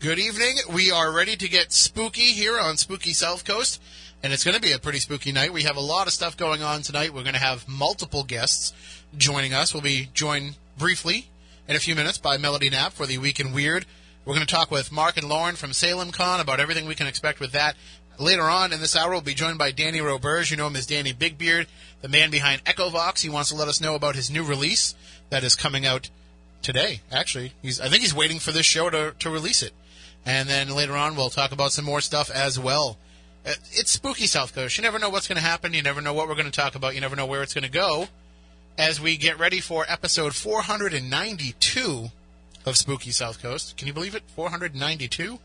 Good evening. We are ready to get spooky here on Spooky South Coast, and it's going to be a pretty spooky night. We have a lot of stuff going on tonight. We're going to have multiple guests joining us. We'll be joined briefly in a few minutes by Melody Knapp for the Week in Weird. We're going to talk with Marc and Lauren from Salem Con about everything we can expect with that. Later on in this hour, we'll be joined by Danny Roberge. You know him as Danny Bigbeard, the man behind EchoVox. He wants to let us know about his new release that is coming out today. Actually, he's I think he's waiting for this show to, to release it. And then later on, we'll talk about some more stuff as well. Uh, It's spooky South Coast. You never know what's going to happen. You never know what we're going to talk about. You never know where it's going to go. As we get ready for episode 492 of Spooky South Coast. Can you believe it? 492?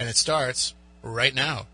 And it starts right now.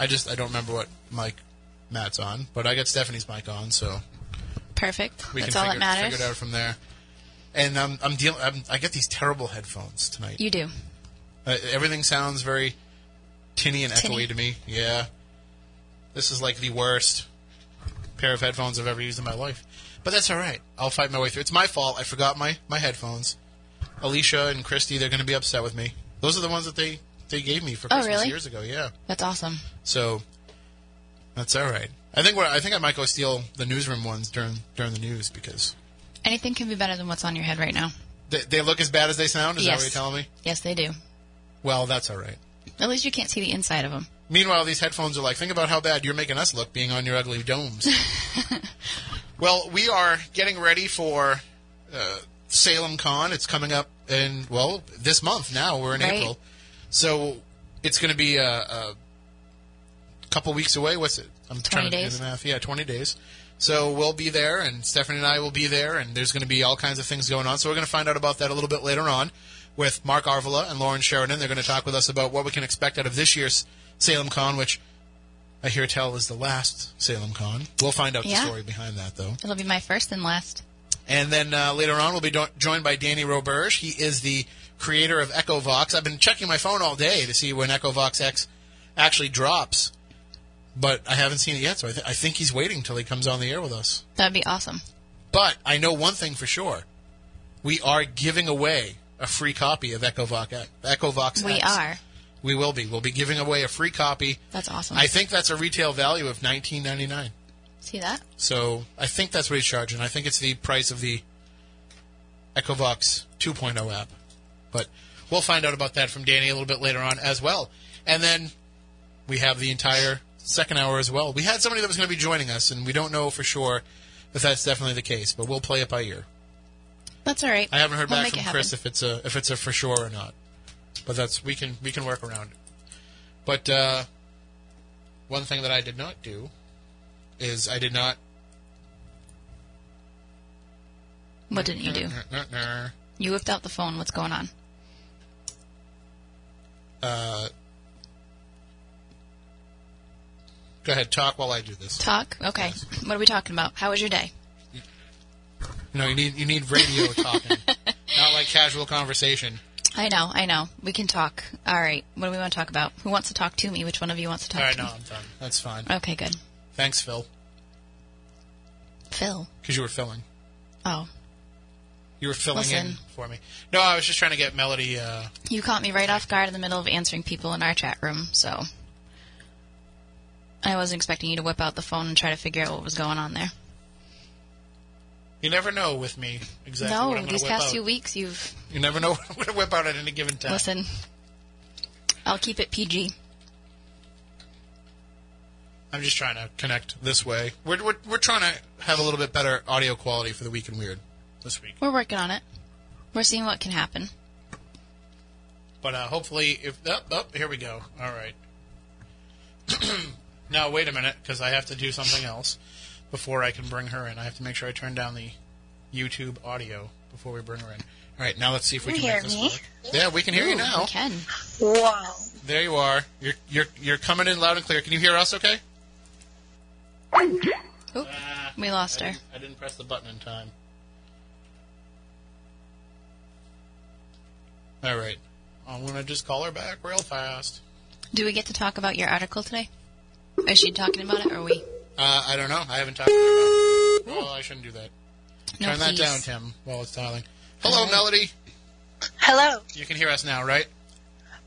I just I don't remember what mic Matt's on, but I got Stephanie's mic on, so Perfect. we That's can all figure, that matters. figure it out from there. And um, I'm dealing. I'm, I get these terrible headphones tonight. You do. Uh, everything sounds very tinny and Tinny. echoey to me. Yeah, this is like the worst pair of headphones I've ever used in my life. But that's all right. I'll fight my way through. It's my fault. I forgot my my headphones. Alicia and Christy, they're going to be upset with me. Those are the ones that they they gave me for Oh, Christmas really? years ago. Yeah. That's awesome. So that's all right. I think I think I might go steal the newsroom ones during during the news because Anything can be better than what's on your head right now. they, they look as bad as they sound. Is that what you're telling me? Yes, they do. Well, that's all right. At least you can't see the inside of them. Meanwhile, these headphones are like, think about how bad you're making us look being on your ugly domes. well, we are getting ready for uh, Salem Con. It's coming up in, well, this month now. We're in Right. April. So it's going to be a, a couple weeks away. What's it? I'm 20 trying to do the math. Yeah, 20 days. So we'll be there, and Stephanie and I will be there, and there's going to be all kinds of things going on. So we're going to find out about that a little bit later on with Marc Arvilla and Lauren Sheridan. They're going to talk with us about what we can expect out of this year's Salem Con, which I hear tell is the last Salem Con. We'll find out Yeah. the story behind that, though. It'll be my first and last. And then uh, later on, we'll be do- joined by Danny Roberge. He is the creator of EchoVox. I've been checking my phone all day to see when EchoVox X actually drops, but I haven't seen it yet. So I, th- I think he's waiting till he comes on the air with us. That'd be awesome. But I know one thing for sure: we are giving away a free copy of EchoVox. X- EchoVox We X. are. We will be. We'll be giving away a free copy. That's awesome. I think that's a retail value of nineteen ninety nine. see that? So I think that's what he's charging. I think it's the price of the EchoVox 2.0 app. But we'll find out about that from Danny a little bit later on as well. And then we have the entire second hour as well. We had somebody that was going to be joining us, and we don't know for sure if that's definitely the case, but we'll play it by ear. That's all right. I haven't heard we'll back from. Chris if it's a if it's a for sure or not. But that's we can we can work around it. But uh, one thing that I did not do is I did not. What didn't you do? You whipped out the phone. What's going on? Uh, go ahead, talk while I do this. Talk? Okay. What are we talking about? How was your day? No, you need you need radio talking, not like casual conversation. I know, I know. We can talk. All right. What do we want to talk about? Who wants to talk to me? Which one of you wants to talk All right, to no, me? I'm done. That's fine. Okay, good. Thanks, Phil, Phil. because you were filling. Oh, You were filling in for me. No, I was just trying to get Melody. Uh, you caught me right off guard in the middle of answering people in our chat room, so I wasn't expecting you to whip out the phone and try to figure out what was going on there. you never know with me exactly what no, these past out. few weeks you've You never know what to whip out at any given time. listen. I'll keep it PG. I'm just trying to connect this way. We're, we're, we're trying to have a little bit better audio quality for the Week in Weird this week. We're working on it. We're seeing what can happen. But uh, hopefully, if oh, oh, here we go. All right. now wait a minute, because I have to do something else before I can bring her in. I have to make sure I turn down the YouTube audio before we bring her in. All right, now let's see if we You can hear make this me? work. Yeah, we can hear you now. We can. Wow. There you are. You're you're you're coming in loud and clear. Can you hear us? Okay. Oop, we lost I her. didn't, I didn't press the button in time. All right. I'm gonna just call her back real fast. Do we get to talk about your article today? Is she talking about it, or are we? Uh, I don't know. I haven't talked to her. About it. Well, I shouldn't do that. No, Turn that down, Tim, while it's dialing. Hello, All right. Melody. Hello. You can hear us now, right?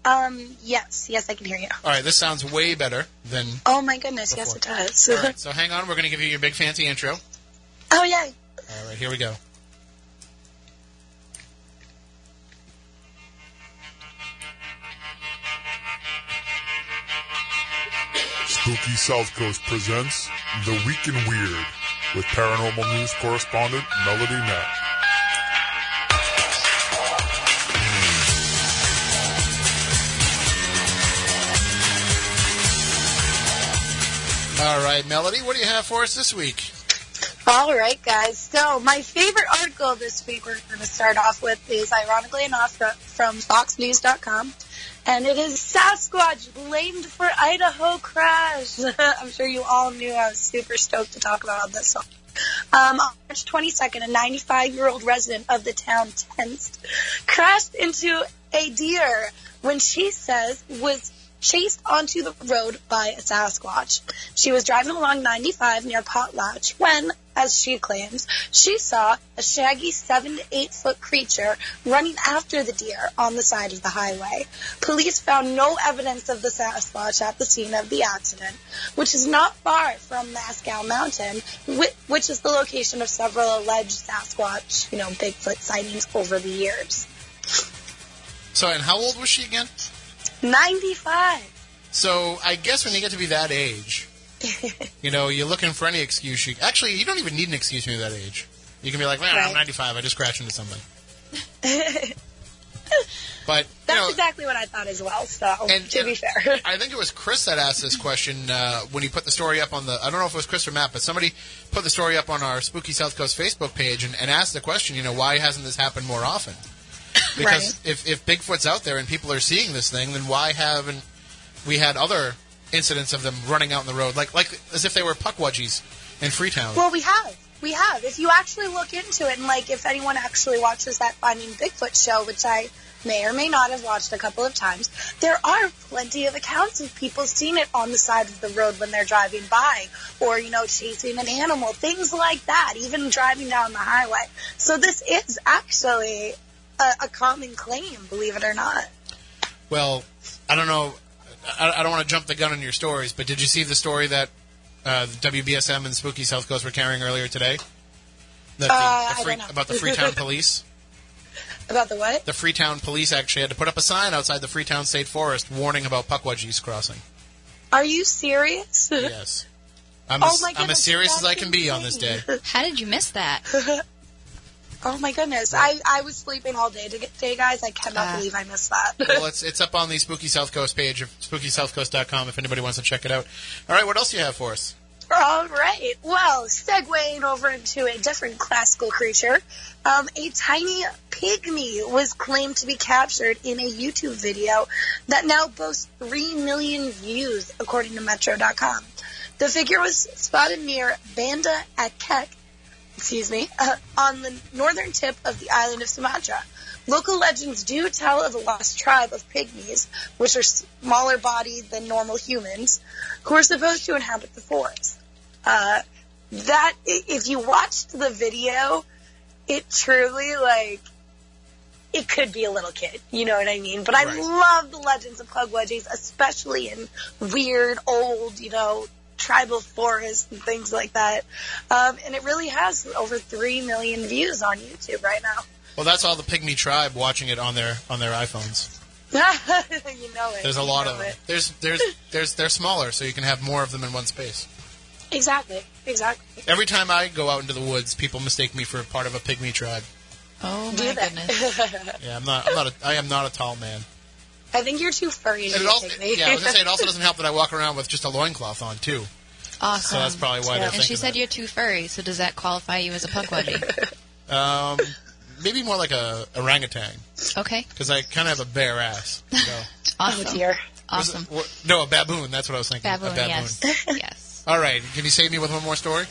Um, yes, yes, I can hear you. All right. This sounds way better than. Oh my goodness, yes, it does. All right. So hang on. We're gonna give you your big fancy intro. oh, yeah. All right. Here we go. Spooky South Coast presents The Week in Weird with paranormal news correspondent Melody Knapp. All right, Melody. What do you have for us this week? All right, guys. So, my favorite article this week we're going to start off with is, ironically enough, fro- from FoxNews.com. And it is Sasquatch blamed for Idaho crash. I'm sure you all knew I was super stoked to talk about this. Um, on March 22nd, a 95 year old resident of the town Tensed crashed into a deer when she says was chased onto the road by a Sasquatch. She was driving along 95 near Potlatch when, as she claims, she saw a shaggy 7 to 8 foot creature running after the deer on the side of the highway. Police found no evidence of the Sasquatch at the scene of the accident, which is not far from Moscow Mountain, which is the location of several alleged Sasquatch, you know, Bigfoot sightings over the years. So, and how old was she again? 95. So, I guess when you get to be that age, you know, you're looking for any excuse. You, actually, you don't even need an excuse when you're that age. You can be like, man, I'm Right. 95. I just crashed into something. But, That's know, exactly what I thought as well. So, And- to and- be fair, I think it was Chris that asked this question uh, when he put the story up on the. I don't know if it was Chris or Matt, but somebody put the story up on our Spooky South Coast Facebook page and, and asked the question. You know, why hasn't this happened more often? Because if if Bigfoot's out there and people are seeing this thing, then why haven't we had other incidents of them running out in the road, like like as if they were puckwudgies in Freetown? well, we have. We have. If you actually look into it, and like if anyone actually watches that Finding Bigfoot show, which I may or may not have watched a couple of times, there are plenty of accounts of people seeing it on the side of the road when they're driving by, or you know, chasing an animal, things like that, even driving down the highway. So this is actually a, a common claim, believe it or not. Well, I don't know. I, I don't want to jump the gun on your stories, but did you see the story that uh, WBSM and Spooky South Coast were carrying earlier today? That the, Uh, the I Free- don't know. about the Freetown police. About the what? The Freetown police actually had to put up a sign outside the Freetown State Forest warning about puckwudgies crossing. Are you serious? Yes. I'm, Oh as, my I'm as serious as I that's can be on this day. How did you miss that? Oh my goodness. I, I was sleeping all day today, guys. I cannot Ah. believe I missed that. well, it's it's up on the Spooky South Coast page of SpookySouthCoast.com if anybody wants to check it out. All right, what else do you have for us? all right. Well, segueing over into a different classical creature, um, a tiny pygmy was claimed to be captured in a YouTube video that now boasts 3 million views, according to Metro.com. The figure was spotted near Banda Aceh, excuse me, uh, on the northern tip of the island of Sumatra. Local legends do tell of a lost tribe of pygmies, which are smaller bodied than normal humans, who are supposed to inhabit the forest. Uh, that if you watched the video, it truly like it could be a little kid. You know what I mean? But I Right. love the legends of Puckwudgies, especially in weird old, you know, tribal forests and things like that. Um, and it really has over three million views on YouTube right now. Well, that's all the Pygmy tribe watching it on their on their iPhones. you know it. There's a You lot of them. it. There's there's there's they're smaller, so you can have more of them in one space. Exactly. Exactly. Every time I go out into the woods, people mistake me for part of a pygmy tribe. Oh my that. goodness. Yeah, I'm not. I'm not. A, I am not a tall man. I think you're too furry to And be it also, a yeah, I was gonna say it also doesn't help that I walk around with just a loincloth on too. Awesome. So that's probably why Yeah. they're and she said that. you're too furry, so does that qualify you as a puckwudgie? Um, maybe more like a orangutan okay. because I kind of have a bare ass. So. Awesome. Oh dear. Awesome. It- what- no, a baboon. That's what I was thinking. Baboon, a baboon. yes. yes. All right. Can you save me with one more story?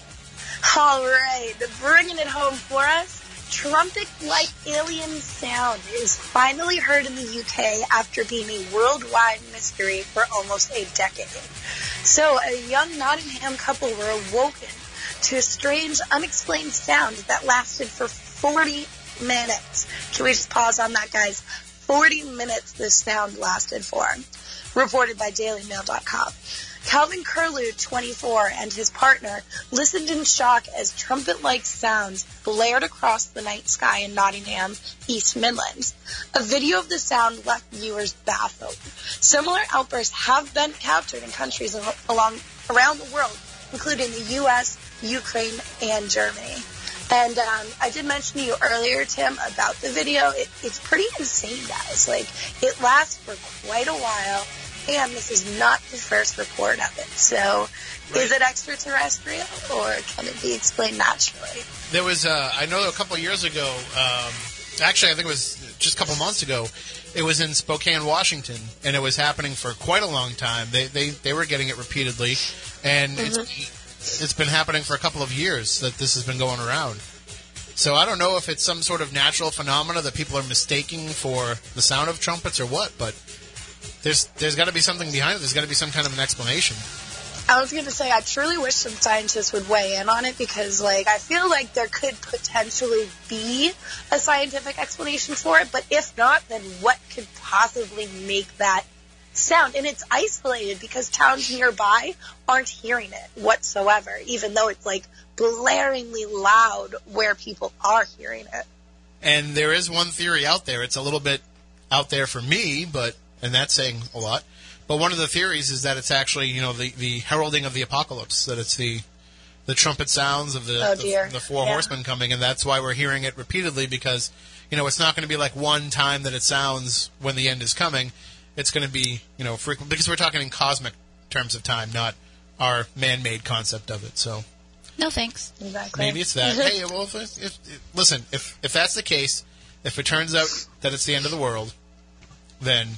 All right, The bringing it home for us. Trumpet-like alien sound is finally heard in the UK after being a worldwide mystery for almost a decade. So, a young Nottingham couple were awoken to a strange, unexplained sound that lasted for 40 minutes. Can we just pause on that, guys? 40 minutes this sound lasted for. Reported by DailyMail.com. Calvin Curlew, 24, and his partner listened in shock as trumpet-like sounds blared across the night sky in Nottingham, East Midlands. A video of the sound left viewers baffled. Similar outbursts have been captured in countries along around the world, including the U.S., Ukraine, and Germany. And um, I did mention to you earlier, Tim, about the video. It, it's pretty insane, guys. Like, it lasts for quite a while, and this is not the first report of it. So, is it extraterrestrial, or can it be explained naturally? There was, uh, I know a couple of years ago, um, actually, I think it was just a couple months ago, it was in Spokane, Washington, and it was happening for quite a long time. They, they, they were getting it repeatedly, and it's, it's been happening for a couple of years that this has been going around. So I don't know if it's some sort of natural phenomena that people are mistaking for the sound of trumpets or what, but there's there's got to be something behind it. There's got to be some kind of an explanation. I was going to say, I truly wish some scientists would weigh in on it because, like, I feel like there could potentially be a scientific explanation for it, but if not, then what could possibly make that sound? And it's isolated because towns nearby aren't hearing it whatsoever, even though it's, like, blaringly loud where people are hearing it. And there is one theory out there. It's a little bit out there for me, but and that's saying a lot. But one of the theories is that it's actually, you know, the, the heralding of the apocalypse. That it's the the trumpet sounds of the Oh, the, the four Yeah. horsemen coming, and that's why we're hearing it repeatedly because you know it's not going to be like one time that it sounds when the end is coming. It's going to be you know frequent because we're talking in cosmic terms of time, not our man-made concept of it. So No thanks. Exactly. Maybe it's that. hey, well, if, if, if, listen, if if that's the case, if it turns out that it's the end of the world, then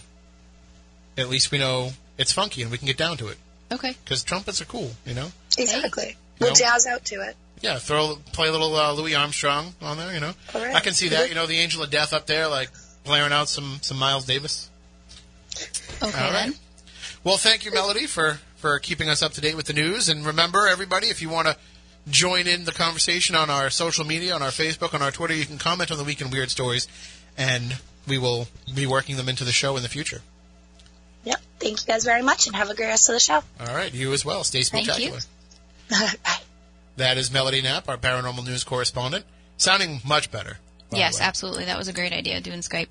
at least we know it's funky and we can get down to it Okay. because trumpets are cool, you know. Exactly. You We'll know? jazz out to it. Yeah, throw play a little uh, Louis Armstrong on there, you know. All right. I can see that, you know, the Angel of Death up there, like blaring out some some Miles Davis. Okay All right. then. Well, thank you, Melody, for for keeping us up to date with the news. And remember, everybody, if you want to join in the conversation on our social media, on our Facebook, on our Twitter, you can comment on the Week in Weird Stories, and we will be working them into the show in the future. Yep. Thank you guys very much and have a great rest of the show. All right, you as well. Stay spectacular. Thank you. Bye. That is Melody Knapp, our paranormal news correspondent, sounding much better. Yes, absolutely. That was a great idea doing Skype.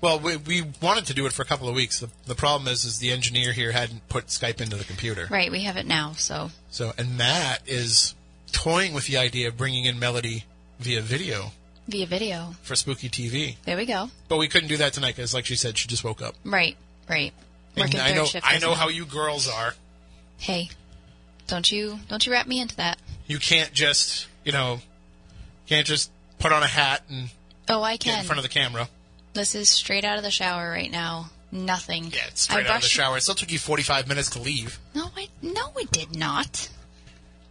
Well, we, we wanted to do it for a couple of weeks. The, the problem is, is the engineer here hadn't put Skype into the computer. Right, we have it now, so So, and Matt is toying with the idea of bringing in Melody via video via video. for Spooky TV. There we go. But we couldn't do that tonight because, like she said, she just woke up. Right, right. Working I know, shift. I know it? how you girls are. Hey, don't you don't you wrap me into that? You can't just, you know, can't just put on a hat and Oh, I can get in front of the camera. This is straight out of the shower right now. Nothing. Yeah, it's I straight out of the shower. It still took you 45 minutes to leave. No, I no, it did not.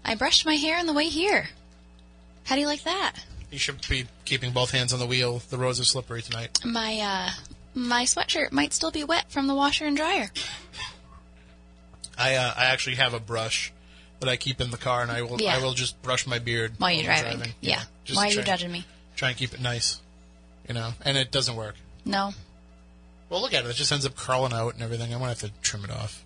I brushed my hair on the way here. How do you like that? You should be keeping both hands on the wheel. The roads are slippery tonight. My uh my sweatshirt might still be wet from the washer and dryer. I uh, I actually have a brush that I keep in the car, and I will Yeah. I will just brush my beard While you're I'm driving. Yeah. just Why are you try, judging me? Try and keep it nice, you know. And it doesn't work. No. Well, look at it. It just ends up curling out and everything. I'm gonna have to trim it off.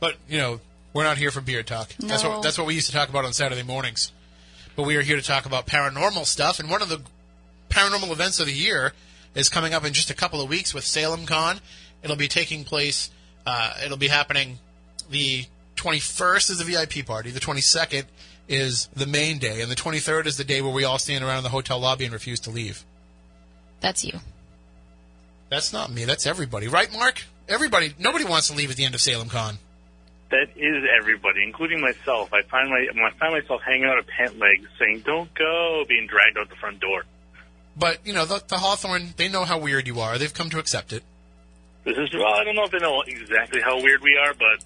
But you know, we're not here for beer talk. That's No. what that's what we used to talk about on Saturday mornings. But we are here to talk about paranormal stuff, and one of the paranormal events of the year is coming up in just a couple of weeks with Salem Con. It'll be taking place. Uh, it'll be happening. The 21st is the VIP party. The 22nd is the main day, and the 23rd is the day where we all stand around in the hotel lobby and refuse to leave. That's you. That's not me. That's everybody, right, Marc? Everybody. Nobody wants to leave at the end of Salem Con. That is everybody, including myself. I find my I find myself hanging out at pant legs, saying "Don't go," being dragged out the front door. But you know, the, the Hawthorne, they know how weird you are. They've come to accept it. This is well, I don't know if they know exactly how weird we are, but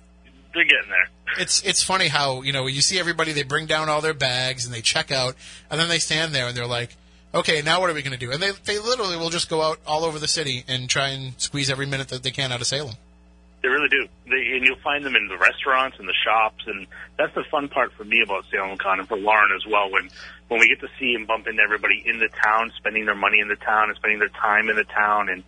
they're getting there. It's it's funny how you know you see everybody. They bring down all their bags and they check out, and then they stand there and they're like, "Okay, now what are we going to do?" And they they literally will just go out all over the city and try and squeeze every minute that they can out of Salem. They really do. They, and you'll find them in the restaurants and the shops, and that's the fun part for me about Salem Con and for Lauren as well. When when we get to see and bump into everybody in the town, spending their money in the town and spending their time in the town, and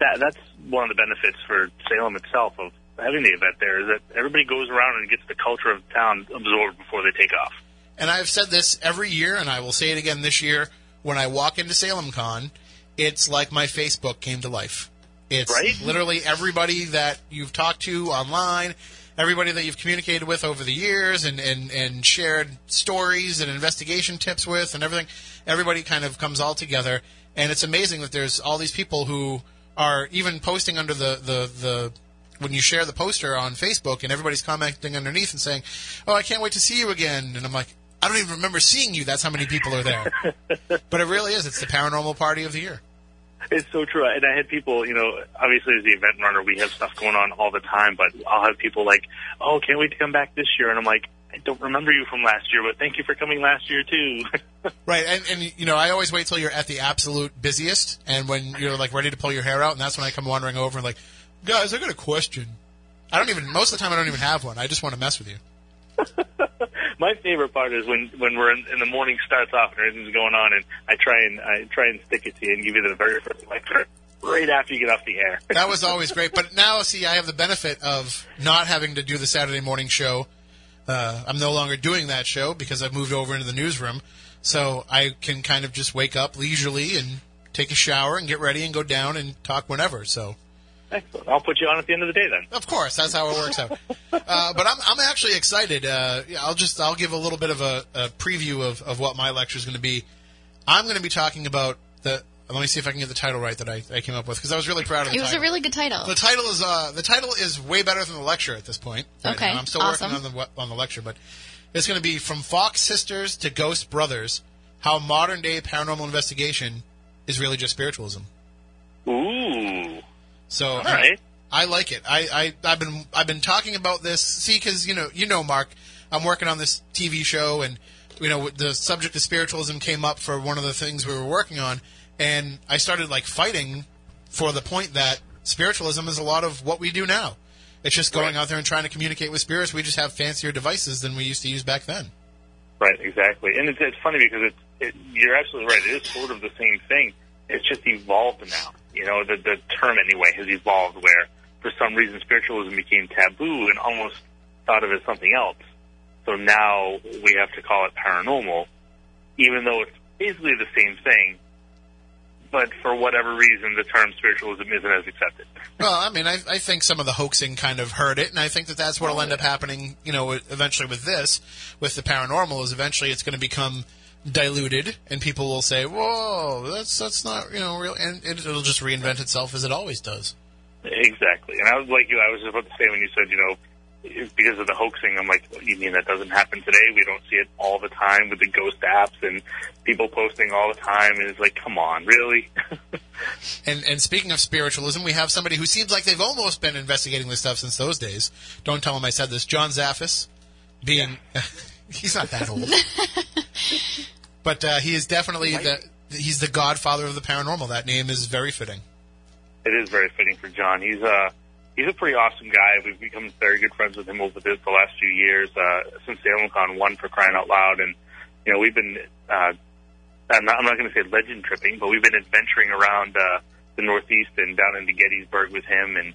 that that's one of the benefits for Salem itself of having the event there is that everybody goes around and gets the culture of the town absorbed before they take off. And I've said this every year, and I will say it again this year. When I walk into Salem Con, it's like my Facebook came to life. It's Right? literally everybody that you've talked to online, everybody that you've communicated with over the years and, and, and shared stories and investigation tips with and everything. Everybody kind of comes all together. And it's amazing that there's all these people who are even posting under the, the, the when you share the poster on Facebook and everybody's commenting underneath and saying, "Oh, I can't wait to see you again," and I'm like, "I don't even remember seeing you. That's how many people are there." but it really is. It's the paranormal party of the year. It's so true. And I had people, you know, obviously as the event runner, we have stuff going on all the time, but I'll have people like, oh, can't wait to come back this year. And I'm like, I don't remember you from last year, but thank you for coming last year too. Right, and, and you know, I always wait till you're at the absolute busiest, and when you're like ready to pull your hair out, and that's when I come wandering over and like, guys, I got a question. I don't even most of the time I don't even have one. I just want to mess with you. My favorite part is when when we're in, in the morning starts off and everything's going on, and I try and I try and stick it to you and give you the very first like right after you get off the air. That was always great. But now, see, I have the benefit of not having to do the Saturday morning show. Uh, I'm no longer doing that show because I've moved over into the newsroom. So I can kind of just wake up leisurely and take a shower and get ready and go down and talk whenever. So, Excellent. I'll put you on at the end of the day then. of course, that's how it works out. Uh, but I'm, I'm actually excited. Uh, yeah, I'll just I'll give a little bit of a, a preview of, of what my lecture is going to be. I'm going to be talking about the. Let me see if I can get the title right that I, I came up with because I was really proud of the It was title. a really good title. The title is uh, the title is way better than the lecture at this point. right Okay, now. I'm still awesome. working on the on the lecture, but it's going to be from Fox Sisters to Ghost Brothers: How Modern Day Paranormal Investigation is really just spiritualism. Ooh. So All right. I like it. I, I I've been I've been talking about this. See, because you know you know Marc, I'm working on this TV show, and you know the subject of spiritualism came up for one of the things we were working on, and I started like fighting for the point that spiritualism is a lot of what we do now. It's just going Right. out there and trying to communicate with spirits. We just have fancier devices than we used to use back then. Right, exactly. And it's, it's funny because it's, it, you're absolutely right. It is sort of the same thing. It's just evolved now. You know, the, the term anyway has evolved where for some reason spiritualism became taboo and almost thought of as something else. So now we have to call it paranormal, even though it's basically the same thing. But for whatever reason, the term spiritualism isn't as accepted. Well, I mean, I, I think some of the hoaxing kind of hurt it, and I think that that's what'll end up happening. You know, eventually with this, with the paranormal, is eventually it's going to become diluted, and people will say, "Whoa, that's that's not you know real," and it, it'll just reinvent itself as it always does. Exactly. And I was like you, I was just about to say when you said, you know, because of the hoaxing, I'm like, you mean that doesn't happen today? We don't see it all the time with the ghost apps and people posting all the time. And it's like, come on, really? And and speaking of spiritualism, we have somebody who seems like they've almost been investigating this stuff since those days. Don't tell him I said this. John Zaffis, being he's not that old, but uh, he is definitely the he's the godfather of the paranormal. That name is very fitting. it is very fitting for John. He's a, he's a pretty awesome guy. We've become very good friends with him over the, the last few years, uh, since SalemCon 1 for crying out loud. And, you know, we've been, uh, I'm not, I'm not going to say legend tripping, but we've been adventuring around uh, the Northeast and down into Gettysburg with him, and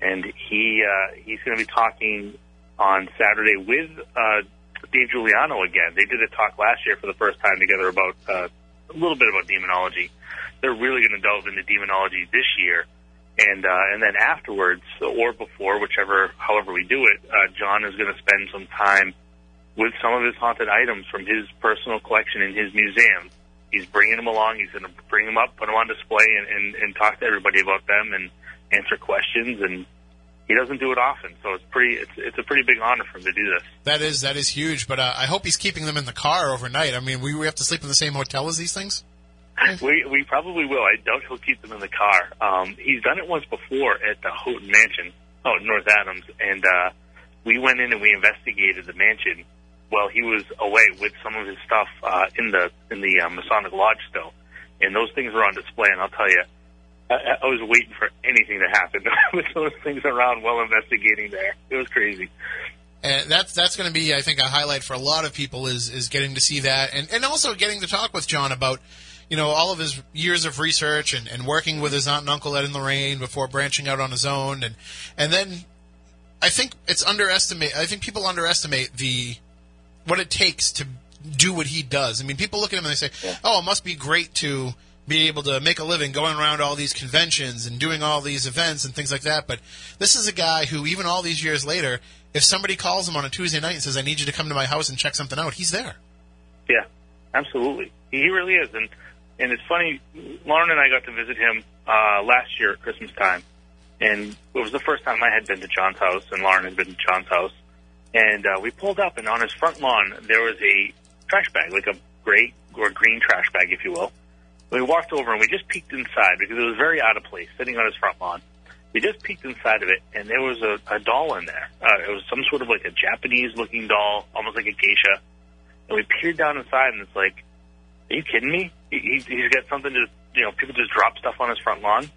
and he uh, he's going to be talking on Saturday with uh, Dave Juliano again. They did a talk last year for the first time together about uh, a little bit about demonology. They're really going to delve into demonology this year, and uh, and then afterwards or before, whichever, however we do it, uh, John is going to spend some time with some of his haunted items from his personal collection in his museum. He's bringing them along. He's going to bring them up, put them on display, and, and, and talk to everybody about them and answer questions. And he doesn't do it often, so it's pretty. It's it's a pretty big honor for him to do this. That is that is huge, but uh, I hope he's keeping them in the car overnight. I mean, we, we have to sleep in the same hotel as these things. We we probably will. I doubt he'll keep them in the car. Um, he's done it once before at the Houghton Mansion, oh North Adams, and uh, we went in and we investigated the mansion while he was away with some of his stuff uh, in the in the uh, Masonic Lodge still, and those things were on display. And I'll tell you, I, I was waiting for anything to happen with those things around while investigating there. It was crazy. And that's that's going to be, I think, a highlight for a lot of people is is getting to see that, and and also getting to talk with John about, you know, all of his years of research and, and working with his aunt and uncle Ed and Lorraine before branching out on his own, and and then I think it's underestimate. I think people underestimate the what it takes to do what he does. I mean, people look at him and they say, "Oh, it must be great to be able to make a living going around all these conventions and doing all these events and things like that." But this is a guy who, even all these years later, if somebody calls him on a Tuesday night and says, "I need you to come to my house and check something out," he's there. Yeah, absolutely. He really is, and and it's funny. Lauren and I got to visit him uh, last year at Christmas time, and it was the first time I had been to John's house, and Lauren had been to John's house. And uh, we pulled up, and on his front lawn there was a trash bag, like a gray or green trash bag, if you will. We walked over and we just peeked inside because it was very out of place, sitting on his front lawn. We just peeked inside of it, and there was a, a doll in there. Uh, it was some sort of like a Japanese-looking doll, almost like a geisha. And we peered down inside, and it's like, are you kidding me? He, he- he's got something to, you know, people just drop stuff on his front lawn.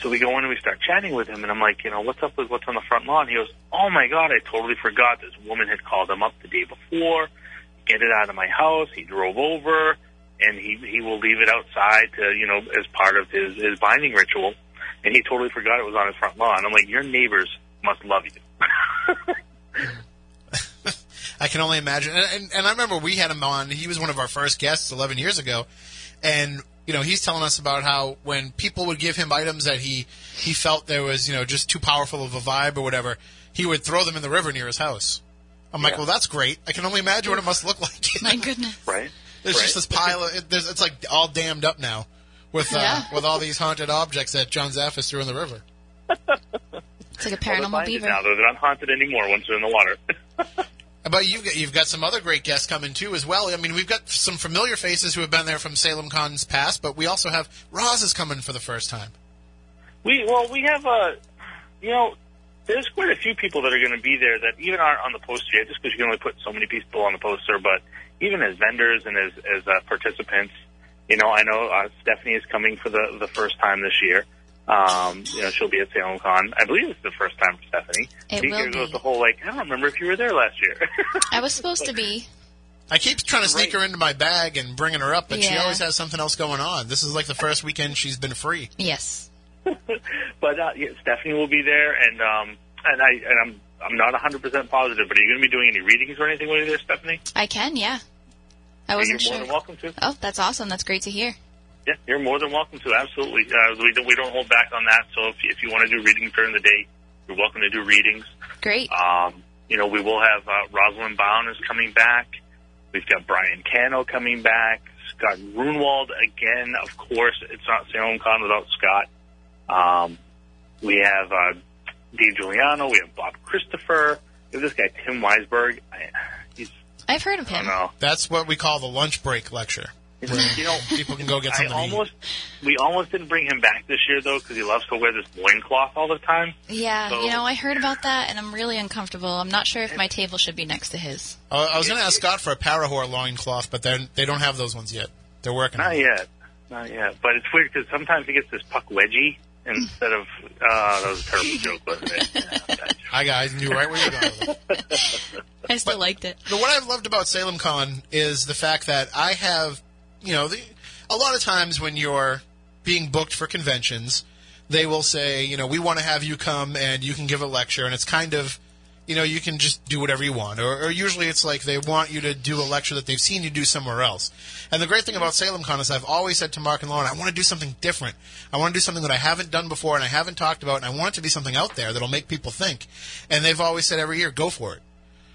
So we go in and we start chatting with him, and I'm like, you know, what's up with what's on the front lawn? He goes, oh my god, I totally forgot. This woman had called him up the day before, get it out of my house. He drove over, and he he will leave it outside to, you know, as part of his his binding ritual. And he totally forgot it was on his front lawn. I'm like, your neighbors must love you. I can only imagine. And, and, and I remember we had him on. He was one of our first guests 11 years ago, and you know he's telling us about how when people would give him items that he he felt there was you know just too powerful of a vibe or whatever, he would throw them in the river near his house. I'm like, well, that's great. I can only imagine what it must look like. My goodness. right? There's right. just this pile of it, there's, it's like all dammed up now with uh, Yeah. with all these haunted objects that John Zaffis threw in the river. It's like a Well, they're paranormal blinded beaver. Now, though, they're not haunted anymore once they're in the water. But you've got, you've got some other great guests coming too as well. I mean, we've got some familiar faces who have been there from Salem Con's past, but we also have Roz is coming for the first time. We well, we have a, you know, there's quite a few people that are going to be there that even aren't on the poster yet, just because you can only put so many people on the poster. But even as vendors and as as uh, participants, you know, I know uh, Stephanie is coming for the the first time this year. Um, you know, she'll be at Salem Con. I believe it's the first time for Stephanie. It Here will goes be. the whole like, I don't remember if you were there last year. I was supposed to be. I keep trying to sneak her into my bag and bringing her up, but she always has something else going on. This is like the first weekend she's been free. Yes. but uh, yeah, Stephanie will be there, and um, and I and I'm I'm not 100 percent positive, but are you going to be doing any readings or anything when you're there, Stephanie? I can, yeah. I was you're wasn't more sure. than welcome to. Oh, that's awesome. That's great to hear. Yeah, you're more than welcome to. Absolutely, uh, we don't we don't hold back on that. So if if you want to do readings during the day, you're welcome to do readings. Great. Um, you know, we will have uh, Rosalind Bound is coming back. We've got Brian Cano coming back. Scott Grunwald again. Of course, it's not Salem Con without Scott. Um, we have uh, Dave Juliano. We have Bob Christopher. We have this guy Tim Weisberg. I, he's I've heard of I him. know. That's what we call the lunch break lecture. You know, People can go get I something to eat. almost we almost didn't bring him back this year though because he loves to wear this loincloth all the time. Yeah, So- you know, I heard about that and I'm really uncomfortable. I'm not sure if my table should be next to his. Uh, I was going to ask Scott for a Parahor loincloth, but they're, they don't have those ones yet. They're working Not it. yet. Not yet. But it's weird because sometimes he gets this puck wedgie instead of. Uh, that was a terrible joke, wasn't it? I guys knew right where you were going. I still liked it. But what I've loved about Salem Con is the fact that I have, you know, the, a lot of times when you're being booked for conventions, they will say, you know, we want to have you come and you can give a lecture, and it's kind of you know, you can just do whatever you want. Or, or usually it's like they want you to do a lecture that they've seen you do somewhere else. And the great thing about SalemCon is I've always said to Marc and Lauren, I want to do something different. I want to do something that I haven't done before and I haven't talked about, and I want it to be something out there that'll make people think. And they've always said every year, go for it.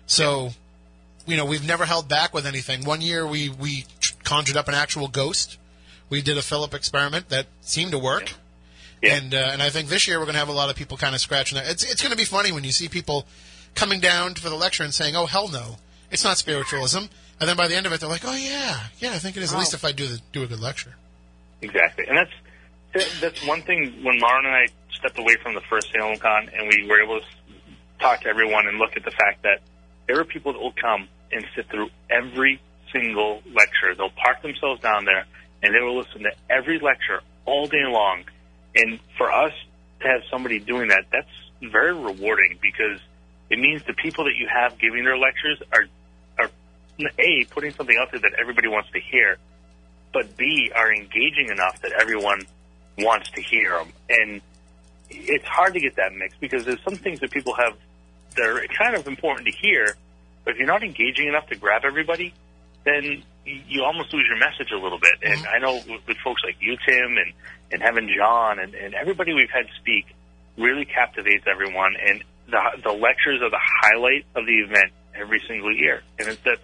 So, you know, we've never held back with anything. One year we, we conjured up an actual ghost. We did a Philip experiment that seemed to work. Yeah. And uh, and I think this year we're going to have a lot of people kind of scratching their. It's it's going to be funny when you see people coming down for the lecture and saying, "Oh hell no, it's not spiritualism," and then by the end of it they're like, "Oh yeah, yeah, I think it is." At least if I do the, do a good lecture. Exactly, and that's that's one thing. When Lauren and I stepped away from the first Salem Con, and we were able to talk to everyone and look at the fact that there are people that will come and sit through every single lecture. They'll park themselves down there, and they will listen to every lecture all day long. And for us to have somebody doing that, that's very rewarding because it means the people that you have giving their lectures are are a putting something out there that everybody wants to hear, but B are engaging enough that everyone wants to hear them. And it's hard to get that mix because there's some things that people have that are kind of important to hear, but if you're not engaging enough to grab everybody, then you almost lose your message a little bit. And mm-hmm. I know with, with folks like you, Tim, and and having John, and, and everybody we've had speak really captivates everyone. And the the lectures are the highlight of the event every single year, and it, that's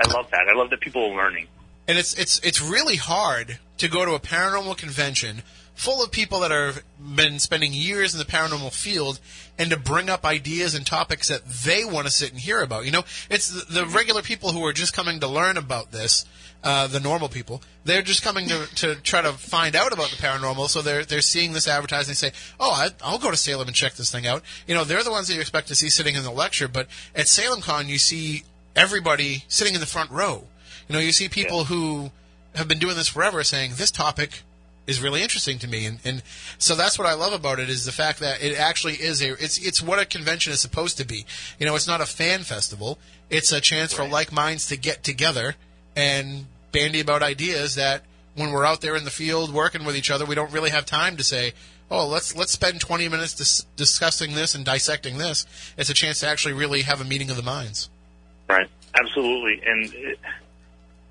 I love that. I love that people are learning. And it's it's it's really hard to go to a paranormal convention full of people that have been spending years in the paranormal field and to bring up ideas and topics that they want to sit and hear about. You know, it's the, the regular people who are just coming to learn about this, uh, the normal people. They're just coming to, to try to find out about the paranormal. So they're they're seeing this advertising and say, "Oh, I, I'll go to Salem and check this thing out." You know, they're the ones that you expect to see sitting in the lecture. But at SalemCon, you see everybody sitting in the front row. You know, you see people who have been doing this forever saying this topic is really interesting to me, and, and so that's what I love about it is the fact that it actually is a it's it's what a convention is supposed to be. You know, it's not a fan festival; it's a chance for like minds to get together and bandy about ideas that when we're out there in the field working with each other, we don't really have time to say. Oh, let's let's spend 20 minutes dis- discussing this and dissecting this. It's a chance to actually really have a meeting of the minds. Right. Absolutely. And it,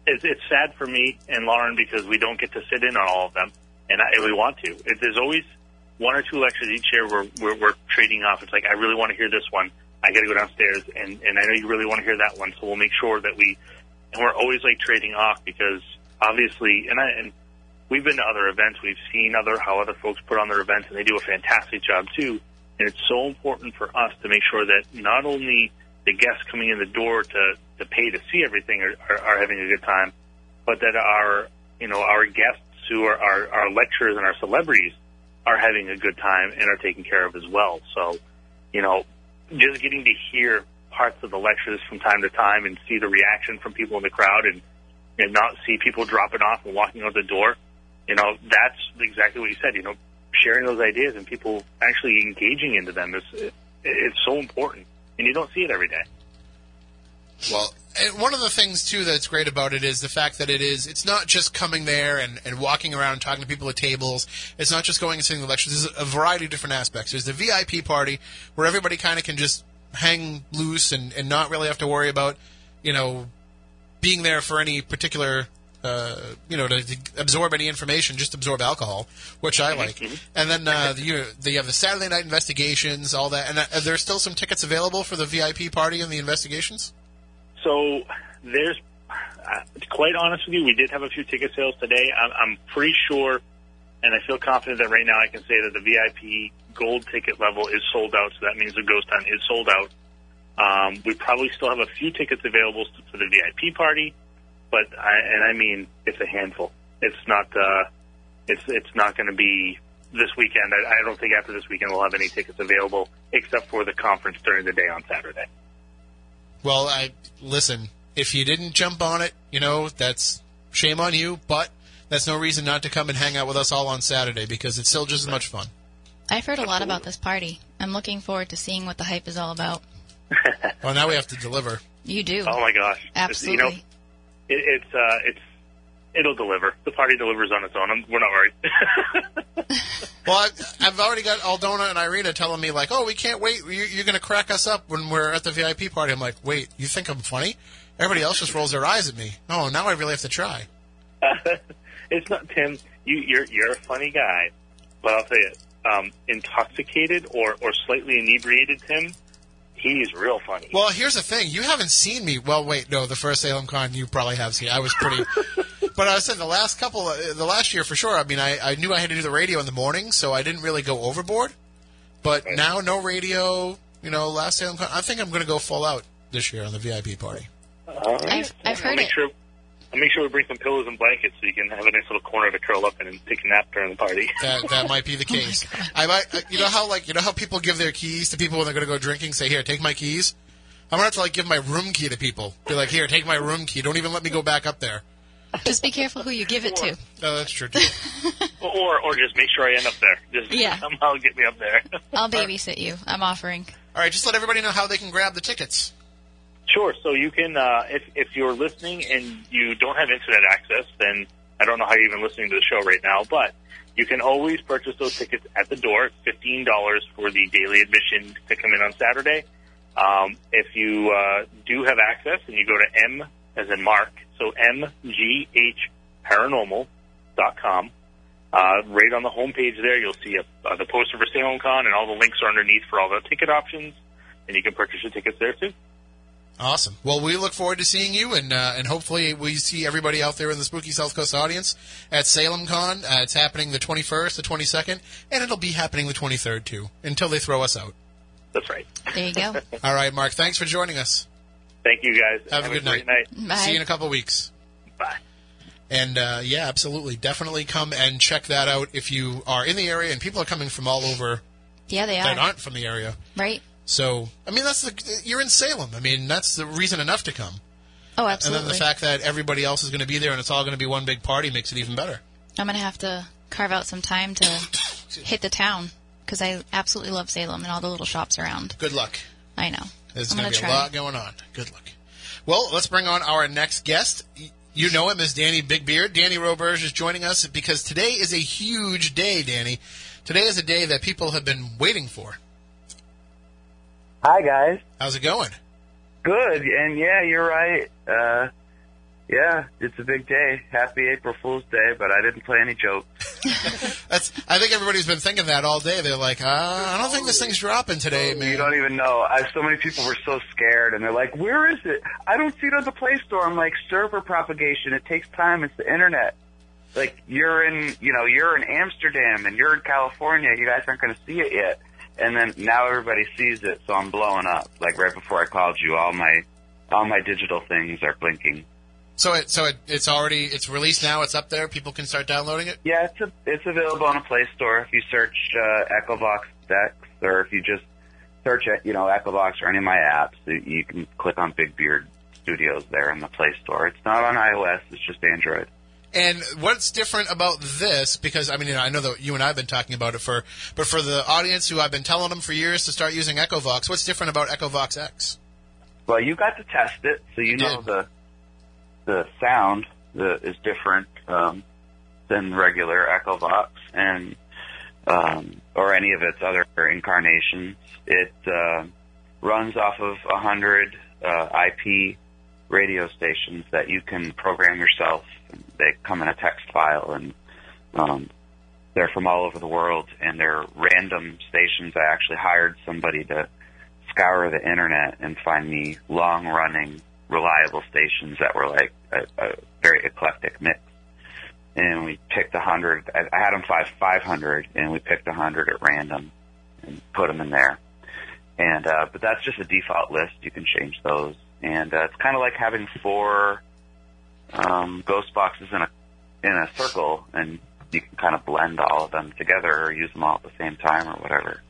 it's sad for me and Lauren because we don't get to sit in on all of them, and, I, we want to. It, there's always one or two lectures each year where we're, we're trading off. It's like I really want to hear this one. I got to go downstairs, and and I know you really want to hear that one. So we'll make sure that we, and we're always like trading off because obviously, and I and we've been to other events. We've seen other how other folks put on their events, and they do a fantastic job too. And it's so important for us to make sure that not only the guests coming in the door to to pay to see everything are, are, are having a good time, but that our you know our guests who are our, our lecturers and our celebrities are having a good time and are taken care of as well. So, you know, just getting to hear parts of the lectures from time to time and see the reaction from people in the crowd and and not see people dropping off and walking out the door, you know, that's exactly what you said. You know, sharing those ideas and people actually engaging into them is it, it's so important, and you don't see it every day. Well, and one of the things too that's great about it is the fact that it is it's not just coming there and, and walking around and talking to people at tables. It's not just going and sitting in the lectures. There's a variety of different aspects. There's the VIP party where everybody kind of can just hang loose and, and not really have to worry about, you know, being there for any particular uh, you know, to, to absorb any information, just absorb alcohol, which I like. And then uh, you, you have the Saturday night investigations, all that. And uh, are there still some tickets available for the VIP party and the investigations? So there's, uh, quite honest with you, we did have a few ticket sales today. I'm, I'm pretty sure, and I feel confident that right now I can say that the VIP gold ticket level is sold out. So that means the Ghost Hunt is sold out. Um, we probably still have a few tickets available for the VIP party, but I, and I mean it's a handful. It's not, uh, it's it's not going to be this weekend. I, I don't think after this weekend we'll have any tickets available except for the conference during the day on Saturday. Well, I listen. If you didn't jump on it, you know that's shame on you. But that's no reason not to come and hang out with us all on Saturday because it's still just as much fun. I've heard a lot about this party. I'm looking forward to seeing what the hype is all about. Well, now we have to deliver. You do. Oh my gosh! It's, Absolutely. You know, it, it's uh, it's it'll deliver. The party delivers on its own. I'm, we're not worried. Well, I, I've already got Aldona and Irina telling me like, "Oh, we can't wait. You're, you're going to crack us up when we're at the VIP party." I'm like, "Wait, you think I'm funny?" Everybody else just rolls their eyes at me. Oh, now I really have to try. it's not Tim. You, you're you're a funny guy, but I'll tell you, um, intoxicated or or slightly inebriated Tim, he's real funny. Well, here's the thing. You haven't seen me. Well, wait, no. The first Salem Con you probably have seen. I was pretty. but I said the last couple, uh, the last year for sure. I mean, I, I knew I had to do the radio in the morning, so I didn't really go overboard. But Right. now, no radio. You know, last Salem Con. I think I'm going to go full out this year on the VIP party. All right. I've- I've I'll heard make it. Sure, I'll make sure we bring some pillows and blankets so you can have a nice little corner to curl up in and take a nap during the party. That that might be the case. I might. uh, You know how like you know how people give their keys to people when they're going to go drinking. Say here, take my keys. I'm gonna have to like give my room key to people. Be like, here, take my room key. Don't even let me go back up there. Just be careful who you give it to. Oh, that's true. Too. or or just make sure I end up there. Just Yeah. somehow get me up there. I'll babysit you. I'm offering. All right, just let everybody know how they can grab the tickets. Sure. So you can, uh, if if you're listening and you don't have internet access, then I don't know how you're even listening to the show right now, but you can always purchase those tickets at the door. Fifteen dollars for the daily admission to come in on Saturday. Um, if you uh, do have access and you go to M as in Mark, so mghparanormal.com. Uh, right on the homepage there, you'll see a, uh, the poster for Salem Con, and all the links are underneath for all the ticket options, and you can purchase your tickets there too. Awesome. Well, we look forward to seeing you, and uh, and hopefully we see everybody out there in the spooky South Coast audience at Salem Con. Uh, it's happening the 21st, the 22nd, and it'll be happening the 23rd too, until they throw us out. That's right. There you go. All right, Marc. Thanks for joining us. Thank you guys. Have a good great night. night. Bye. See you in a couple weeks. Bye. And uh, yeah, absolutely, definitely come and check that out if you are in the area. And people are coming from all over Yeah, they that are. aren't from the area. Right? So I mean, that's the you're in Salem. I mean, that's the reason enough to come. Oh, absolutely. And then the fact that everybody else is going to be there and it's all going to be one big party makes it even better. I'm gonna have to carve out some time to hit the town because I absolutely love Salem and all the little shops around. Good luck. I know. There's going gonna be try. a lot going on. Good luck. Well, let's bring on our next guest. You know him as Danny Big Beard. Danny Roberge is joining us because today is a huge day, Danny. Today is a day that people have been waiting for. Hi guys. How's it going? Good, and yeah, you're right. Uh, yeah, it's a big day. Happy April Fool's Day, but I didn't play any jokes. That's. I think everybody's been thinking that all day. They're like, uh, I don't think this thing's dropping today, man. You don't even know. I, so many people were so scared, and they're like, "Where is it? I don't see it on the Play Store." I'm like, "Server propagation. It takes time. It's the internet." Like you're in, you know, you're in Amsterdam and you're in California. You guys aren't going to see it yet, and then now everybody sees it. So I'm blowing up. Like right before I called you, all my all my digital things are blinking. So it. So it, it's already. It's released now. It's up there. People can start downloading it. Yeah, it's a, it's available on a Play Store if you search uh, EchoVox X, or if you just search it, you know, EchoBox or any of my apps. You- You can click on Big Beard Studios there in the Play Store. It's not on iOS; it's just Android. And what's different about this? Because I mean, you know, I know that you and I have been talking about it for, but for the audience who I've been telling them for years to start using EchoVox, what's different about EchoVox X? Well, you got to test it, so you know the the sound is different um, than regular EchoVox and um, or any of its other incarnations. It uh, runs off of a hundred uh, IP radio stations that you can program yourself. They come in a text file and um, they're from all over the world and they're random stations. I actually hired somebody to scour the internet and find me long running reliable stations that were like a, a very eclectic mix. And we picked a hundred. I I had them five five hundred, and we picked a hundred at random and put them in there. And uh, but that's just a default list. You can change those, and uh, it's kind of like having four um, ghost boxes in a in a circle, and you can kind of blend all of them together or use them all at the same time or whatever.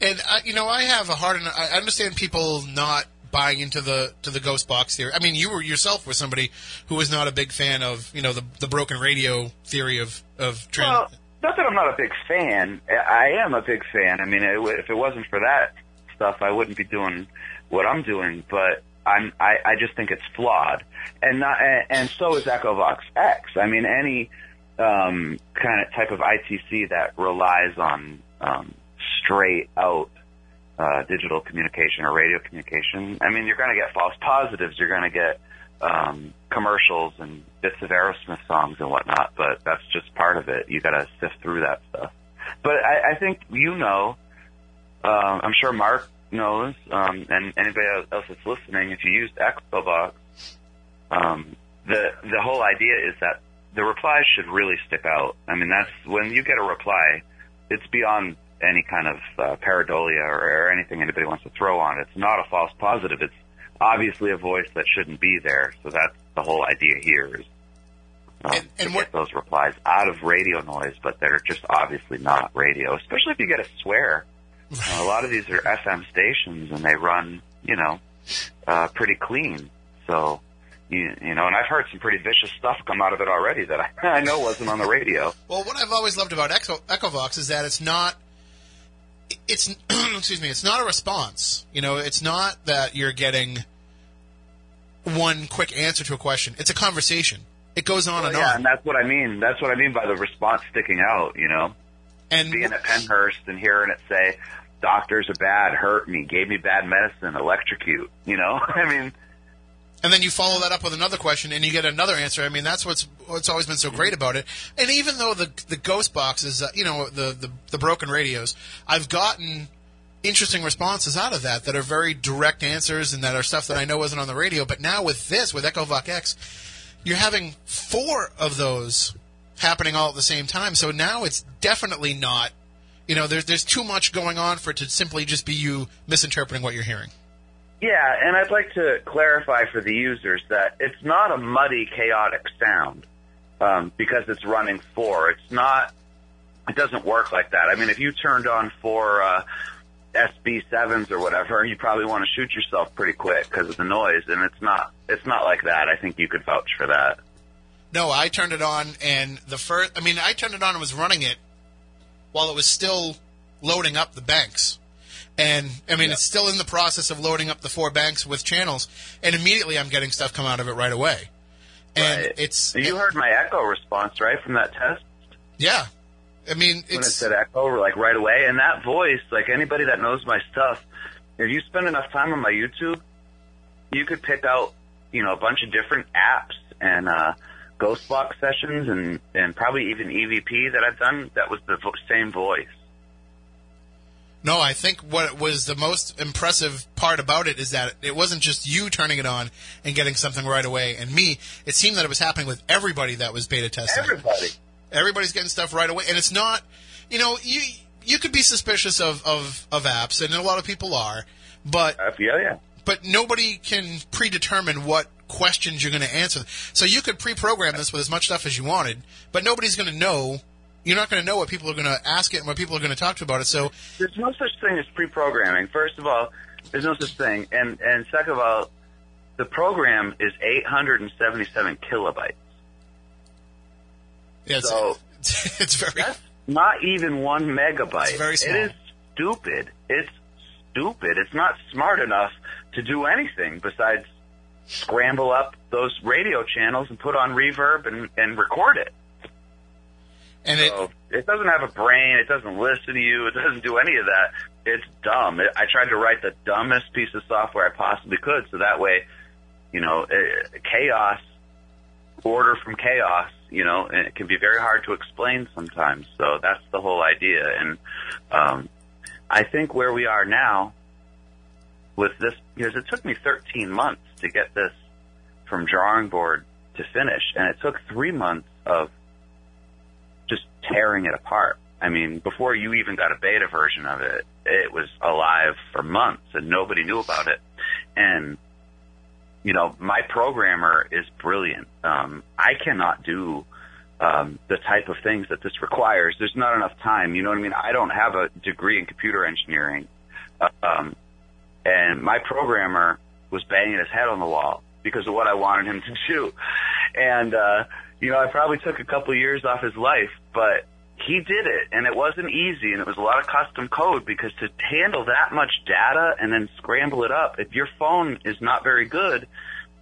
And uh, you know, I have a hard. I understand people not buying into the to the ghost box theory. I mean, you were yourself were somebody who was not a big fan of you know the the broken radio theory of of trans. Well, not that I'm not a big fan. I am a big fan. I mean, if it wasn't for that stuff, I wouldn't be doing what I'm doing. But I'm, I, I just think it's flawed, and not, and, and so is EchoVox X. I mean, any um, kind of type of ITC that relies on um, straight out uh, digital communication or radio communication. I mean, you're going to get false positives. You're going to get um, commercials and bits of Aerosmith songs and whatnot. But that's just part of it. You got to sift through that stuff. But I, I think you know. Uh, I'm sure Marc knows, um, and anybody else that's listening. If you used EchoVox, um, the the whole idea is that the replies should really stick out. I mean, that's when you get a reply, it's beyond any kind of uh, pareidolia or, or anything anybody wants to throw on it. It's not a false positive. It's obviously a voice that shouldn't be there. So that's the whole idea here is um, And- and to what- get those replies out of radio noise, but they're just obviously not radio. Especially if you get a swear. Uh, a lot of these are FM stations, and they run, you know, uh, pretty clean. So. You, you know, and I've heard some pretty vicious stuff come out of it already that I, I know wasn't on the radio. Well, what I've always loved about Echo, EchoVox is that it's not. It's excuse me. It's not a response. You know, it's not that you're getting one quick answer to a question. It's a conversation. It goes on Well, and yeah, on. and that's what I mean. That's what I mean by the response sticking out. You know, And being at Pennhurst and hearing it say, "Doctors are bad, hurt me, gave me bad medicine, electrocute." You know, I mean, and then you follow that up with another question, and you get another answer. I mean, that's what's what's always been so great about it. And even though the the ghost boxes, uh, you know, the, the the broken radios, I've gotten interesting responses out of that that are very direct answers and that are stuff that I know wasn't on the radio. But now with this, with EchoVox X, you're having four of those happening all at the same time. So now it's definitely not. You know, there's there's too much going on for it to simply just be you misinterpreting what you're hearing. Yeah. And I'd like to clarify for the users that it's not a muddy, chaotic sound um, because it's running four. It's not. It doesn't work like that. I mean, if you turned on four uh, SB7s or whatever, you probably want to shoot yourself pretty quick because of the noise. And it's not. It's not like that. I think you could vouch for that. No, I turned it on, and the first. I mean, I turned it on and was running it while it was still loading up the banks. And I mean, it's still in the process of loading up the four banks with channels, and immediately I'm getting stuff come out of it right away. And Right. it's You heard my echo response, right, from that test? yeah. I mean, When it it's said echo, like right away. And that voice, like anybody that knows my stuff, if you spend enough time on my YouTube, you could pick out, you know, a bunch of different apps and, uh, Ghostbox sessions and, and probably even EVP that I've done that was the vo- same voice. No. I think what was the most impressive part about it is that it wasn't just you turning it on and getting something right away, and me. It seemed that it was happening with everybody that was beta testing. Everybody. Everybody's getting stuff right away, and it's not. You know, you you could be suspicious of of, of apps, and a lot of people are, but Uh, yeah, yeah. but nobody can predetermine what questions you're going to answer. So you could pre-program this with as much stuff as you wanted, but nobody's going to know. You're not going to know what people are going to ask it and what people are going to talk to about it. So There's no such thing as pre-programming. First of all, there's no such thing. And, and second of all, the program is 877 kilobytes. yeah, it's, So- it's, very That's not even one megabyte. It's very small. It is stupid. It's stupid. It's not smart enough to do anything besides scramble up those radio channels and put on reverb and, and record it. And it So it doesn't have a brain. It doesn't listen to you. It doesn't do any of that. It's dumb. It, I tried to write the dumbest piece of software I possibly could, so that way, you know, uh, chaos, order from chaos. You know, and it can be very hard to explain sometimes. So that's the whole idea. And um, I think where we are now with this, because it took me 13 months to get this from drawing board to finish, and it took three months of just tearing it apart. I mean, before you even got a beta version of it, it was alive for months and nobody knew about it. And, you know, my programmer is brilliant. Um, I cannot do, um, the type of things that this requires. There's not enough time. You know what I mean? I don't have a degree in computer engineering. Um, and my programmer was banging his head on the wall because of what I wanted him to do. And, uh, you know, I probably took a couple years off his life, but he did it, and it wasn't easy, and it was a lot of custom code because to handle that much data and then scramble it up, if your phone is not very good,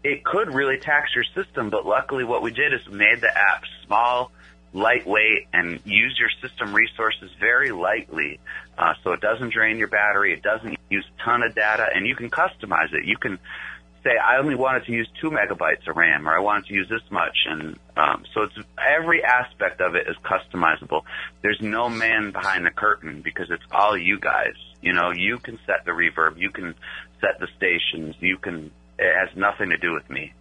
it could really tax your system. But luckily, what we did is made the app small, lightweight, and use your system resources very lightly, uh, so it doesn't drain your battery, it doesn't use a ton of data, and you can customize it. You can say I only wanted to use two megabytes of RAM, or I wanted to use this much, and um, so it's every aspect of it is customizable. There's no man behind the curtain because it's all you guys. You know, you can set the reverb, you can set the stations, you can. It has nothing to do with me.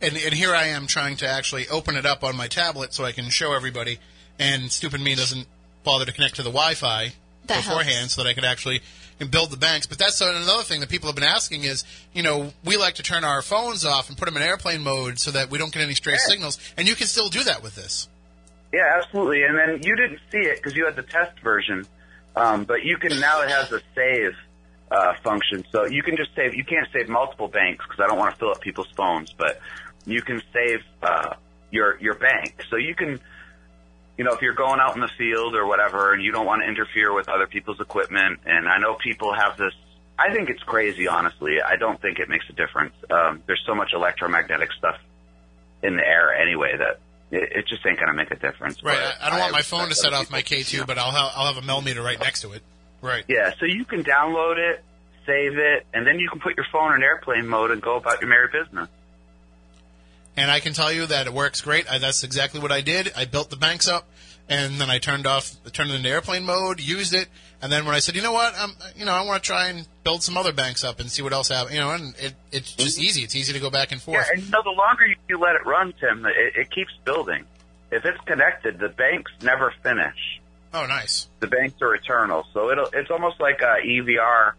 And, and here I am trying to actually open it up on my tablet so I can show everybody, and stupid me doesn't bother to connect to the Wi-Fi That beforehand helps. so that I could actually build the banks. But that's another thing that people have been asking is, you know, we like to turn our phones off and put them in airplane mode so that we don't get any stray signals, and you can still do that with this. Yeah, absolutely. And then you didn't see it because you had the test version, um, but you can now it has a save uh, function, so you can just save. You can't save multiple banks because I don't want to fill up people's phones, but you can save uh, your your bank. So you can, you know, if you're going out in the field or whatever, and you don't want to interfere with other people's equipment, and I know people have this. I think it's crazy, honestly. I don't think it makes a difference. Um, there's so much electromagnetic stuff in the air anyway that it, it just ain't gonna make a difference. Right. I, I don't want my phone to set off my K2, you know. but I'll have, I'll have a Mel meter right next to it. Right. Yeah, so you can download it, save it, and then you can put your phone in airplane mode and go about your merry business. And I can tell you that it works great. I, that's exactly what I did. I built the banks up, and then I turned off, turned it into airplane mode, used it, and then when I said, you know what, I'm, you know, I want to try and build some other banks up and see what else have, you know, and it, it's just easy. It's easy to go back and Mm-hmm. Yeah, forth. and you know, the longer you, you let it run, Tim, it, it keeps building. If it's connected, the banks never finish. Oh, nice. The banks are eternal, so it'll, it's almost like uh, EVR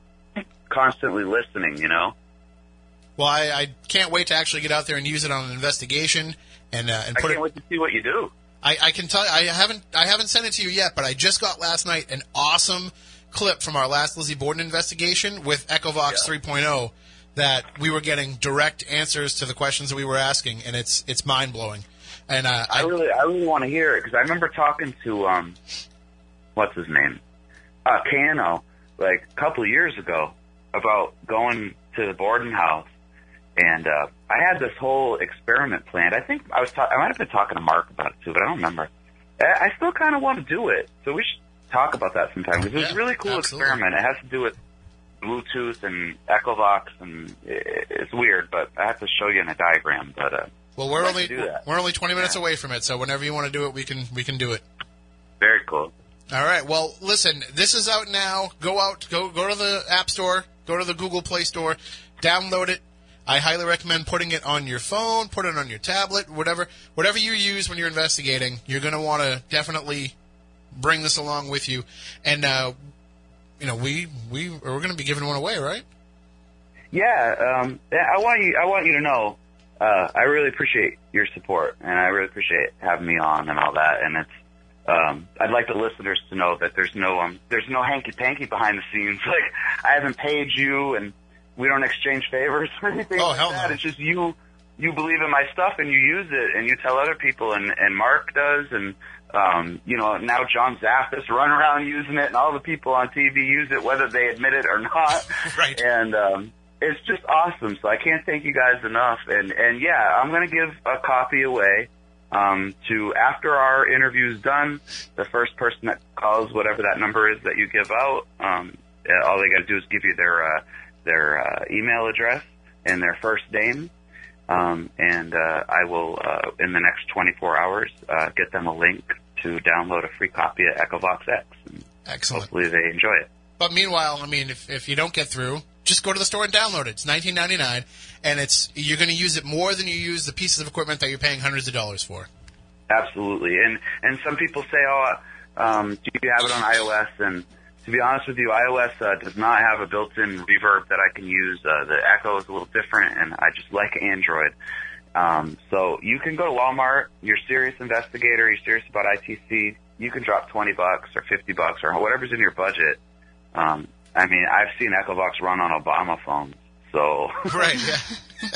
constantly listening, you know? Well, I, I can't wait to actually get out there and use it on an investigation and uh, and I can't it. wait to see what you do. I, I can tell. I haven't. I haven't sent it to you yet, but I just got last night an awesome clip from our last Lizzie Borden investigation with EchoVox Yeah. 3.0 that we were getting direct answers to the questions that we were asking, and it's it's mind blowing. And uh, I I, really, I really want to hear it because I remember talking to um, what's his name, uh, Cano, like a couple of years ago about going to the Borden house, and uh, I had this whole experiment planned. I think I was, ta- I might have been talking to Marc about it too, but I don't remember. I, I still kind of want to do it, so we should talk about that sometime because Yeah, a really cool absolutely. experiment. It has to do with Bluetooth and EchoVox, and it's weird, but I have to show you in a diagram. But uh, well, we're only to do that. we're only 20 minutes Yeah. away from it, so whenever you want to do it, we can we can do it. very cool. All right. Well, listen, this is out now. Go out, go go to the App Store, go to the Google Play Store, download it. I highly recommend putting it on your phone, put it on your tablet, whatever whatever you use when you're investigating. You're going to want to definitely bring this along with you. And uh, you know, we we we're going to be giving one away, right? Yeah, um, I want you. I want you to know. Uh, I really appreciate your support, and I really appreciate having me on and all that. And it's. Um, I'd like the listeners to know that there's no um, there's no hanky panky behind the scenes. Like I haven't paid you, and we don't exchange favors or anything Oh, like hell that. no. It's just you. You believe in my stuff, and you use it, and you tell other people, and and Marc does, and um, you know now John Zaffis run around using it, and all the people on TV use it, whether they admit it or not Right. and um, it's just awesome. So I can't thank you guys enough. And and yeah, I'm gonna give a copy away um, to after our interview's done. The first person that calls whatever that number is that you give out, um, all they got to do is give you their uh, their uh, email address and their first name. Um, and uh, I will, uh, in the next 24 hours, uh, get them a link to download a free copy of EchoVox X. And Excellent. hopefully they enjoy it. But meanwhile, I mean, if, if you don't get through, just go to the store and download it. It's 19.99, and it's you're going to use it more than you use the pieces of equipment that you're paying hundreds of dollars for. Absolutely, and and some people say, "Oh, um, do you have it on iOS?" And to be honest with you, iOS uh, does not have a built-in reverb that I can use. Uh, the Echo is a little different, and I just like Android. Um, so you can go to Walmart. You're a serious investigator. You're serious about ITC. You can drop twenty bucks or fifty bucks or whatever's in your budget. Um, I mean, I've seen EchoVox run on Obama phones. So Right. Yeah.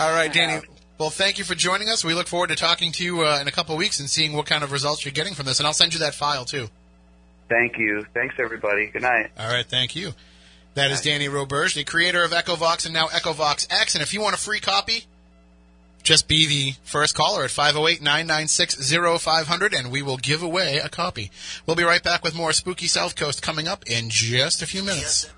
All right, Danny. Well, thank you for joining us. We look forward to talking to you uh, in a couple of weeks and seeing what kind of results you're getting from this. And I'll send you that file too. Thank you. Thanks, everybody. Good night. All right, thank you. That is Danny Roberge, the creator of EchoVox and now EchoVox X. And if you want a free copy, just be the first caller at 508-996-0500 and we will give away a copy. We'll be right back with more Spooky South Coast coming up in just a few minutes.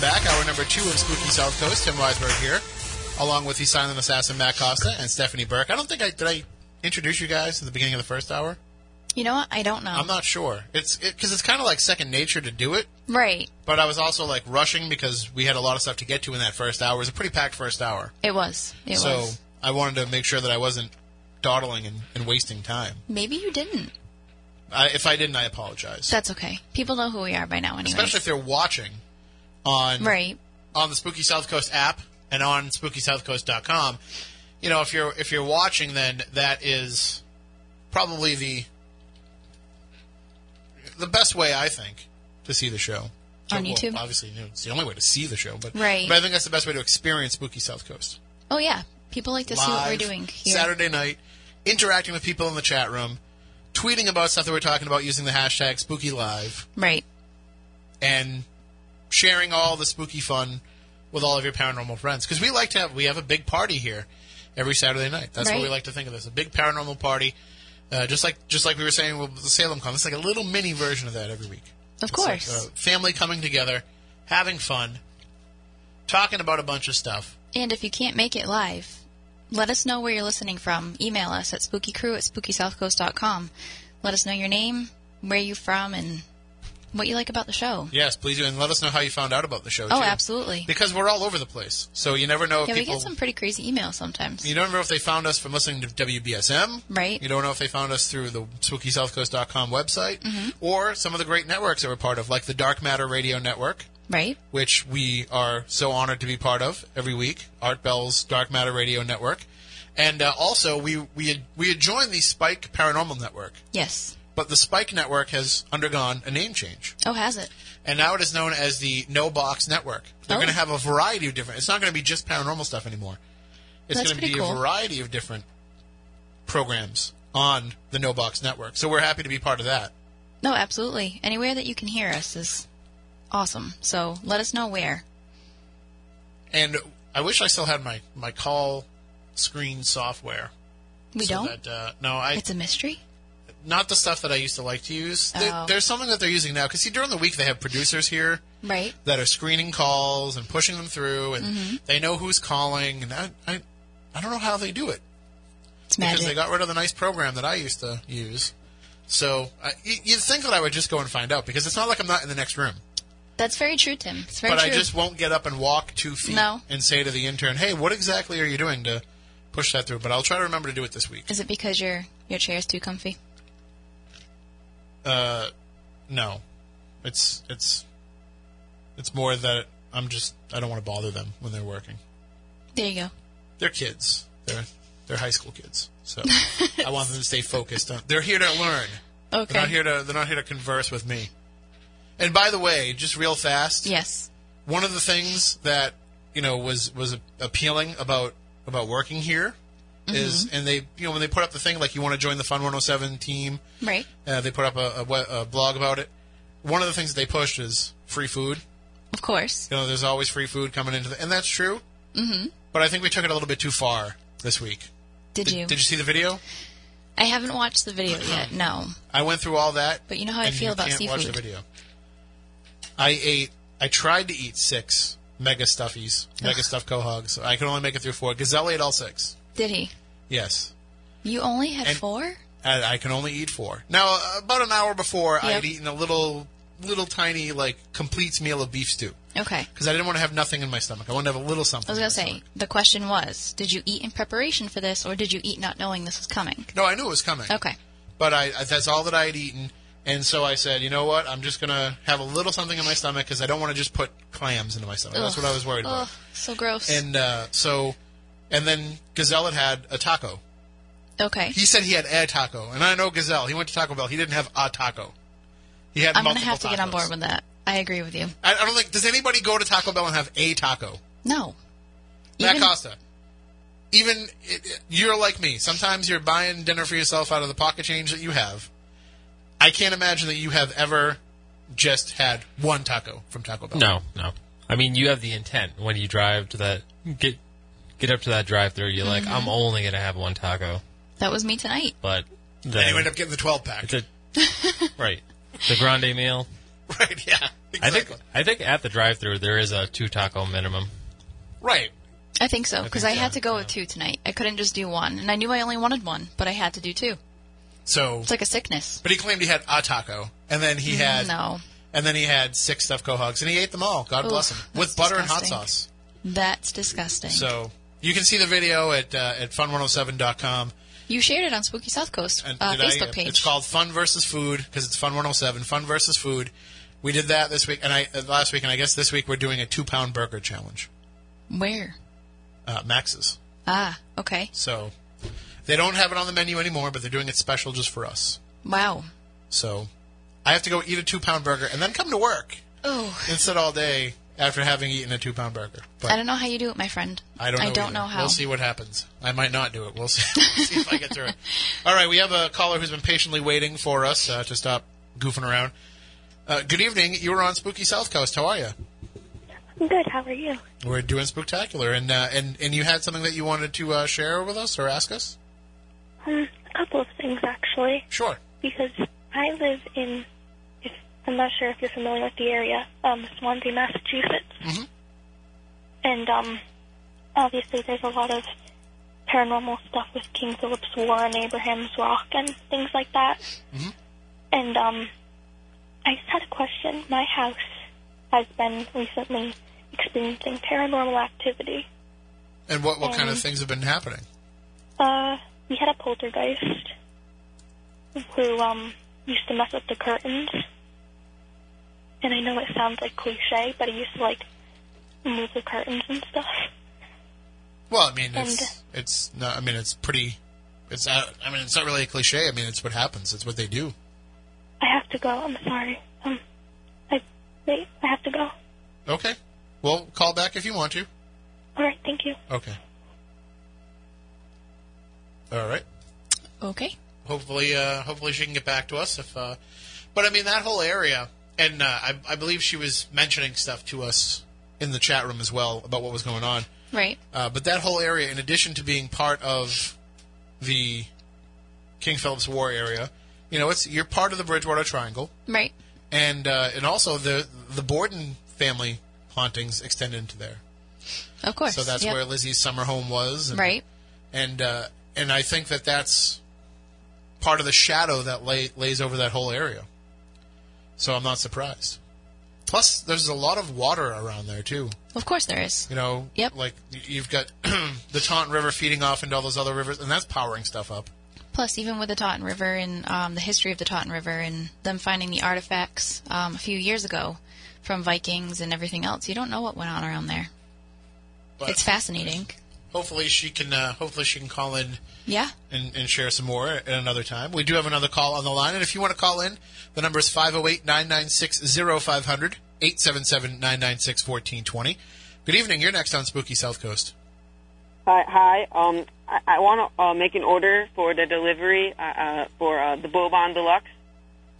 Welcome back. Hour number two of Spooky South Coast. Tim Weisberg here, along with the silent assassin Matt Costa and Stephanie Burke. I don't think I did I introduce you guys at the beginning of the first hour. You know what? I don't know. I'm not sure. It's because it's kind of like second nature to do it, right. but I was also like rushing because we had a lot of stuff to get to in that first hour. It was a pretty packed first hour, It was. It so was. I wanted to make sure that I wasn't dawdling and, and wasting time. Maybe you didn't. I, if I didn't, I apologize. That's okay. People know who we are by now, anyway. Especially if they're watching on right. on the Spooky South Coast app and on SpookySouthCoast.com. You know, if you're if you're watching, then that is probably the the best way I think to see the show. On well, YouTube? obviously, you know, it's the only way to see the show, but Right. But I think that's the best way to experience Spooky South Coast. Oh yeah. People like to see what we're doing here. Saturday night, interacting with people in the chat room, tweeting about stuff that we're talking about using the hashtag Spooky Live Right. and sharing all the spooky fun with all of your paranormal friends. Because we like to have we have a big party here every Saturday night. That's what we like to think of this a big paranormal party. Uh, just like just like we were saying with the Salem Con, it's like a little mini version of that every week. Of It's like, course. uh, family coming together, having fun, talking about a bunch of stuff. And if you can't make it live, let us know where you're listening from. Email us at spookycrew at spookysouthcoast.com. Let us know your name, where you're from, and what you like about the show. Yes, please do, and let us know how you found out about the show. Oh, too. absolutely. Because we're all over the place, so you never know if Yeah, we get some pretty crazy emails sometimes. You don't know if they found us from listening to WBSM. Right. You don't know if they found us through the SpookySouthCoast.com website Mm-hmm. or some of the great networks that we're part of, like the Dark Matter Radio Network, Right? which we are so honored to be part of every week. Art Bell's Dark Matter Radio Network, and uh, also we we had, we had joined the Spike Paranormal Network, Yes. But the Spike Network has undergone a name change. Oh, has it? And now it is known as the No Box Network. They're Oh. going to have a variety of different. It's not going to be just paranormal stuff anymore. It's That's going to be cool. a variety of different programs on the No Box Network. So we're happy to be part of that. No, absolutely. Anywhere that you can hear us is awesome. So let us know where. And I wish I still had my my call screen software. We so don't? That, uh, no, I It's a mystery? Not the stuff that I used to like to use. There- Oh. there's something that they're using now because see during the week they have producers here Right. that are screening calls and pushing them through, and Mm-hmm. they know who's calling. And I, I I don't know how they do it. It's because magic. they got rid of the nice program that I used to use. So you'd think that I would just go and find out because it's not like I'm not in the next room. That's very true, Tim. It's very but true. I just won't get up and walk two feet No. and say to the intern, "Hey, what exactly are you doing to push that through?" But I'll try to remember to do it this week. Is it because your your chair is too comfy? Uh, no, it's it's it's more that I'm just I don't want to bother them when they're working. There you go. They're kids. They're they're high school kids. So I want them to stay focused. On, they're here to learn. They're not Okay. here to they're not here to converse with me. And by the way, just real fast, Yes. one of the things that you know was was appealing about about working here is, Mm-hmm. and they you know when they put up the thing like you want to join the Fun 107 team, Right. uh, they put up a, a, a blog about it. One of the things that they pushed is free food. Of course. You know, there's always free food coming into the, and that's true. Mm-hmm. But I think we took it a little bit too far this week. Did, you? Did you see the video? I haven't watched the video yet. No. I went through all that. But you know how I feel about can't watch the video. I ate. I tried to eat six mega stuffies, mega stuffed quahogs. I could only make it through four. Gazelle ate all six. Did he? Yes, You only had And- four? and I can only eat four. Now, uh, about an hour before, I Yep. had eaten a little, little tiny like complete meal of beef stew Okay. because I didn't want to have nothing in my stomach. I wanted to have a little something. I was going to say, stomach. the question was, did you eat in preparation for this or did you eat not knowing this was coming? No, I knew it was coming. Okay. but I, I that's all that I had eaten, And so I said, you know what? I'm just gonna have a little something in my stomach because I don't want to just put clams into my stomach. That's what I was worried about. Ugh, so gross. And uh, so, and then Gazelle had had a taco. okay. He said he had a taco, and I know Gazelle. He went to Taco Bell. He didn't have a taco. He had I'm going to have to get on board with that. I agree with you. I, I don't think does anybody go to Taco Bell and have a taco. No. Matt Even- Costa. Even it, it- you're like me. Sometimes you're buying dinner for yourself out of the pocket change that you have. I can't imagine that you have ever just had one taco from Taco Bell. No, no. I mean, you have the intent when you drive to that get get up to that drive-through. You're like, Mm-hmm. I'm only gonna have one taco, That was me tonight. but And then you end up getting the 12 pack. it's a right the grande meal. right, yeah. I think I think at the drive-through there is a two taco minimum. right. I think so because I, think had so, to go with two tonight. I couldn't just do one, and I knew I only wanted one, but I had to do two. So, It's like a sickness. but he claimed he had a taco, and then he had, No, and then he had six stuffed quahogs, and he ate them all. God Oof, bless him, with that's butter and hot sauce. that's disgusting. So you can see the video at uh, at fun107.com. you shared it on Spooky South Coast uh, did I- Facebook page. It's called Fun versus Food because it's Fun 107. Fun versus Food. We did that this week, and I uh, last week, and I guess this week we're doing a two pound burger challenge. Where? Uh, Max's. Ah, okay. So they don't have it on the menu anymore, but they're doing it special just for us. Wow. So I have to go eat a two pound burger and then come to work Oh, and sit all day after having eaten a two pound burger. But I don't know how you do it, my friend. I don't know. I don't either. know how. We'll see what happens. I might not do it. We'll see, see if I get through it. All right, we have a caller who's been patiently waiting for us uh, to stop goofing around. Uh, good evening. You were on Spooky South Coast. How are you? Good. How are you? We're doing spectacular, and uh, and and you had something that you wanted to uh, share with us or ask us. Um, a couple of things actually, Sure. because I live in. I'm not sure if you're familiar with the area, um, Swansea, Massachusetts, Mhm. and um, obviously there's a lot of paranormal stuff with King Philip's War and Abraham's Rock and things like that. Mhm. And um, I just had a question. My house has been recently experiencing paranormal activity. And what what kind of things have been happening? Uh, we had a poltergeist who um used to mess with the curtains. And I know it sounds like cliche, but he used to like move the curtains and stuff. Well, I mean, it's and- it's not. I mean, it's pretty. It's. Uh, I mean, it's not really a cliche. I mean, it's what happens. It's what they do. I have to go. I'm sorry. Um, I wait. I have to go. Okay. Well, call back if you want to. All right. Thank you. Okay. All right. Okay. Hopefully, uh, hopefully she can get back to us. If, uh, but I mean that whole area, and uh, I, I believe she was mentioning stuff to us in the chat room as well about what was going on. Right. Uh, but that whole area, in addition to being part of the King Philip's War area, you know, it's you're part of the Bridgewater Triangle, Right. and uh, and also the the Borden family hauntings extend into there. Of course. So that's Yep. where Lizzie's summer home was, and, Right. and uh, and I think that that's part of the shadow that lay, lays over that whole area. So I'm not surprised. Plus, there's a lot of water around there too. Of course there is. You know, Yep. like you've got the Taunton River feeding off into all those other rivers, and that's powering stuff up. Plus, even with the Taunton River and um, the history of the Taunton River and them finding the artifacts um, a few years ago from Vikings and everything else, you don't know what went on around there. But It's fascinating. Hopefully she can. Uh, hopefully she can call in Yeah. and, and share some more at another time. We do have another call on the line, and if you want to call in, the number is 508 996 0500 877 996 1420. Good evening. You're next on Spooky South Coast. Hi, hi. Um, I, I want to uh, make an order for the delivery uh, uh, for uh, the Bobon Deluxe.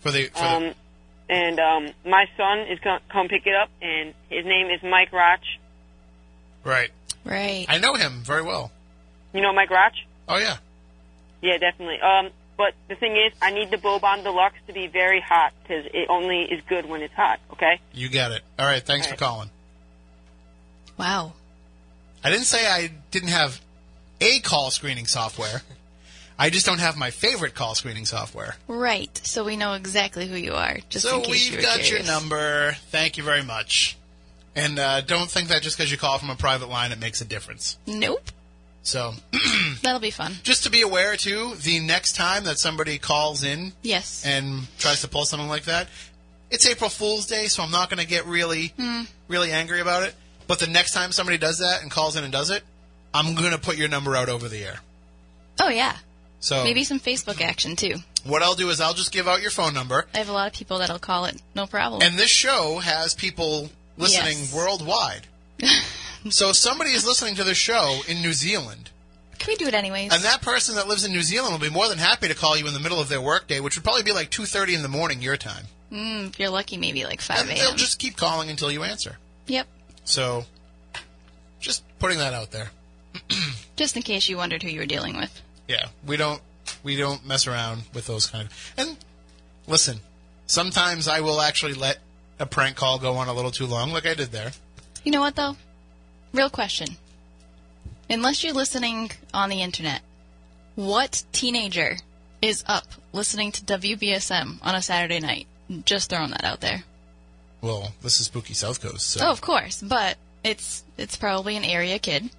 For the, for Um, and um, my son is going to come pick it up, and his name is Mike Roch. right. Right. I know him very well. You know Mike Roch? Oh, yeah. Yeah, definitely. Um, but the thing is, I need the Bobon Deluxe to be very hot because it only is good when it's hot. Okay. You got it. All right. Thanks All for calling. wow. I didn't say I didn't have a call screening software. I just don't have my favorite call screening software. Right. So we know exactly who you are. Just so in case you we've were got curious. your number. Thank you very much. And uh, don't think that just because you call from a private line, it makes a difference. Nope. So, That'll be fun. just to be aware too, the next time that somebody calls in Yes. and tries to pull something like that, it's April Fool's Day, so I'm not going to get really, Hmm. really angry about it. But the next time somebody does that and calls in and does it, I'm going to put your number out over the air. Oh yeah. So Maybe some Facebook action too. what I'll do is I'll just give out your phone number, I have a lot of people that'll call it. No problem. and this show has people listening Yes. worldwide. so if somebody is listening to this show in New Zealand, Can we do it anyways? and that person that lives in New Zealand will be more than happy to call you in the middle of their workday, which would probably be like 2:30 in the morning your time. mm, if you're lucky, maybe like 5 And they'll just keep calling until you answer. Yep. So, just putting that out there. Just in case you wondered who you were dealing with. Yeah, we don't we don't mess around with those kind of. And listen, sometimes I will actually let a prank call go on a little too long, like I did there. You know what though? Real question. Unless you're listening on the internet, what teenager is up listening to WBSM on a Saturday night? Just throwing that out there. Well, this is spooky South Coast, so Oh, of course, but it's it's probably an area kid.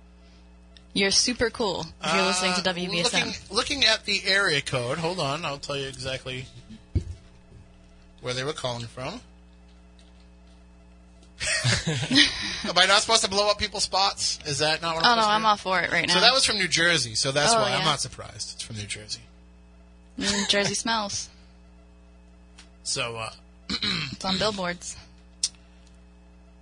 You're super cool if you're listening to Uh, WBSM. Looking, looking at the area code, hold on, I'll tell you exactly where they were calling from. Am I not supposed to blow up people's spots? Is that not what I'm oh no, supposed to I'm all for it right now. So that was from New Jersey, so that's Oh, why I'm not surprised. It's from New Jersey. Mm, Jersey smells. So, uh, It's on billboards.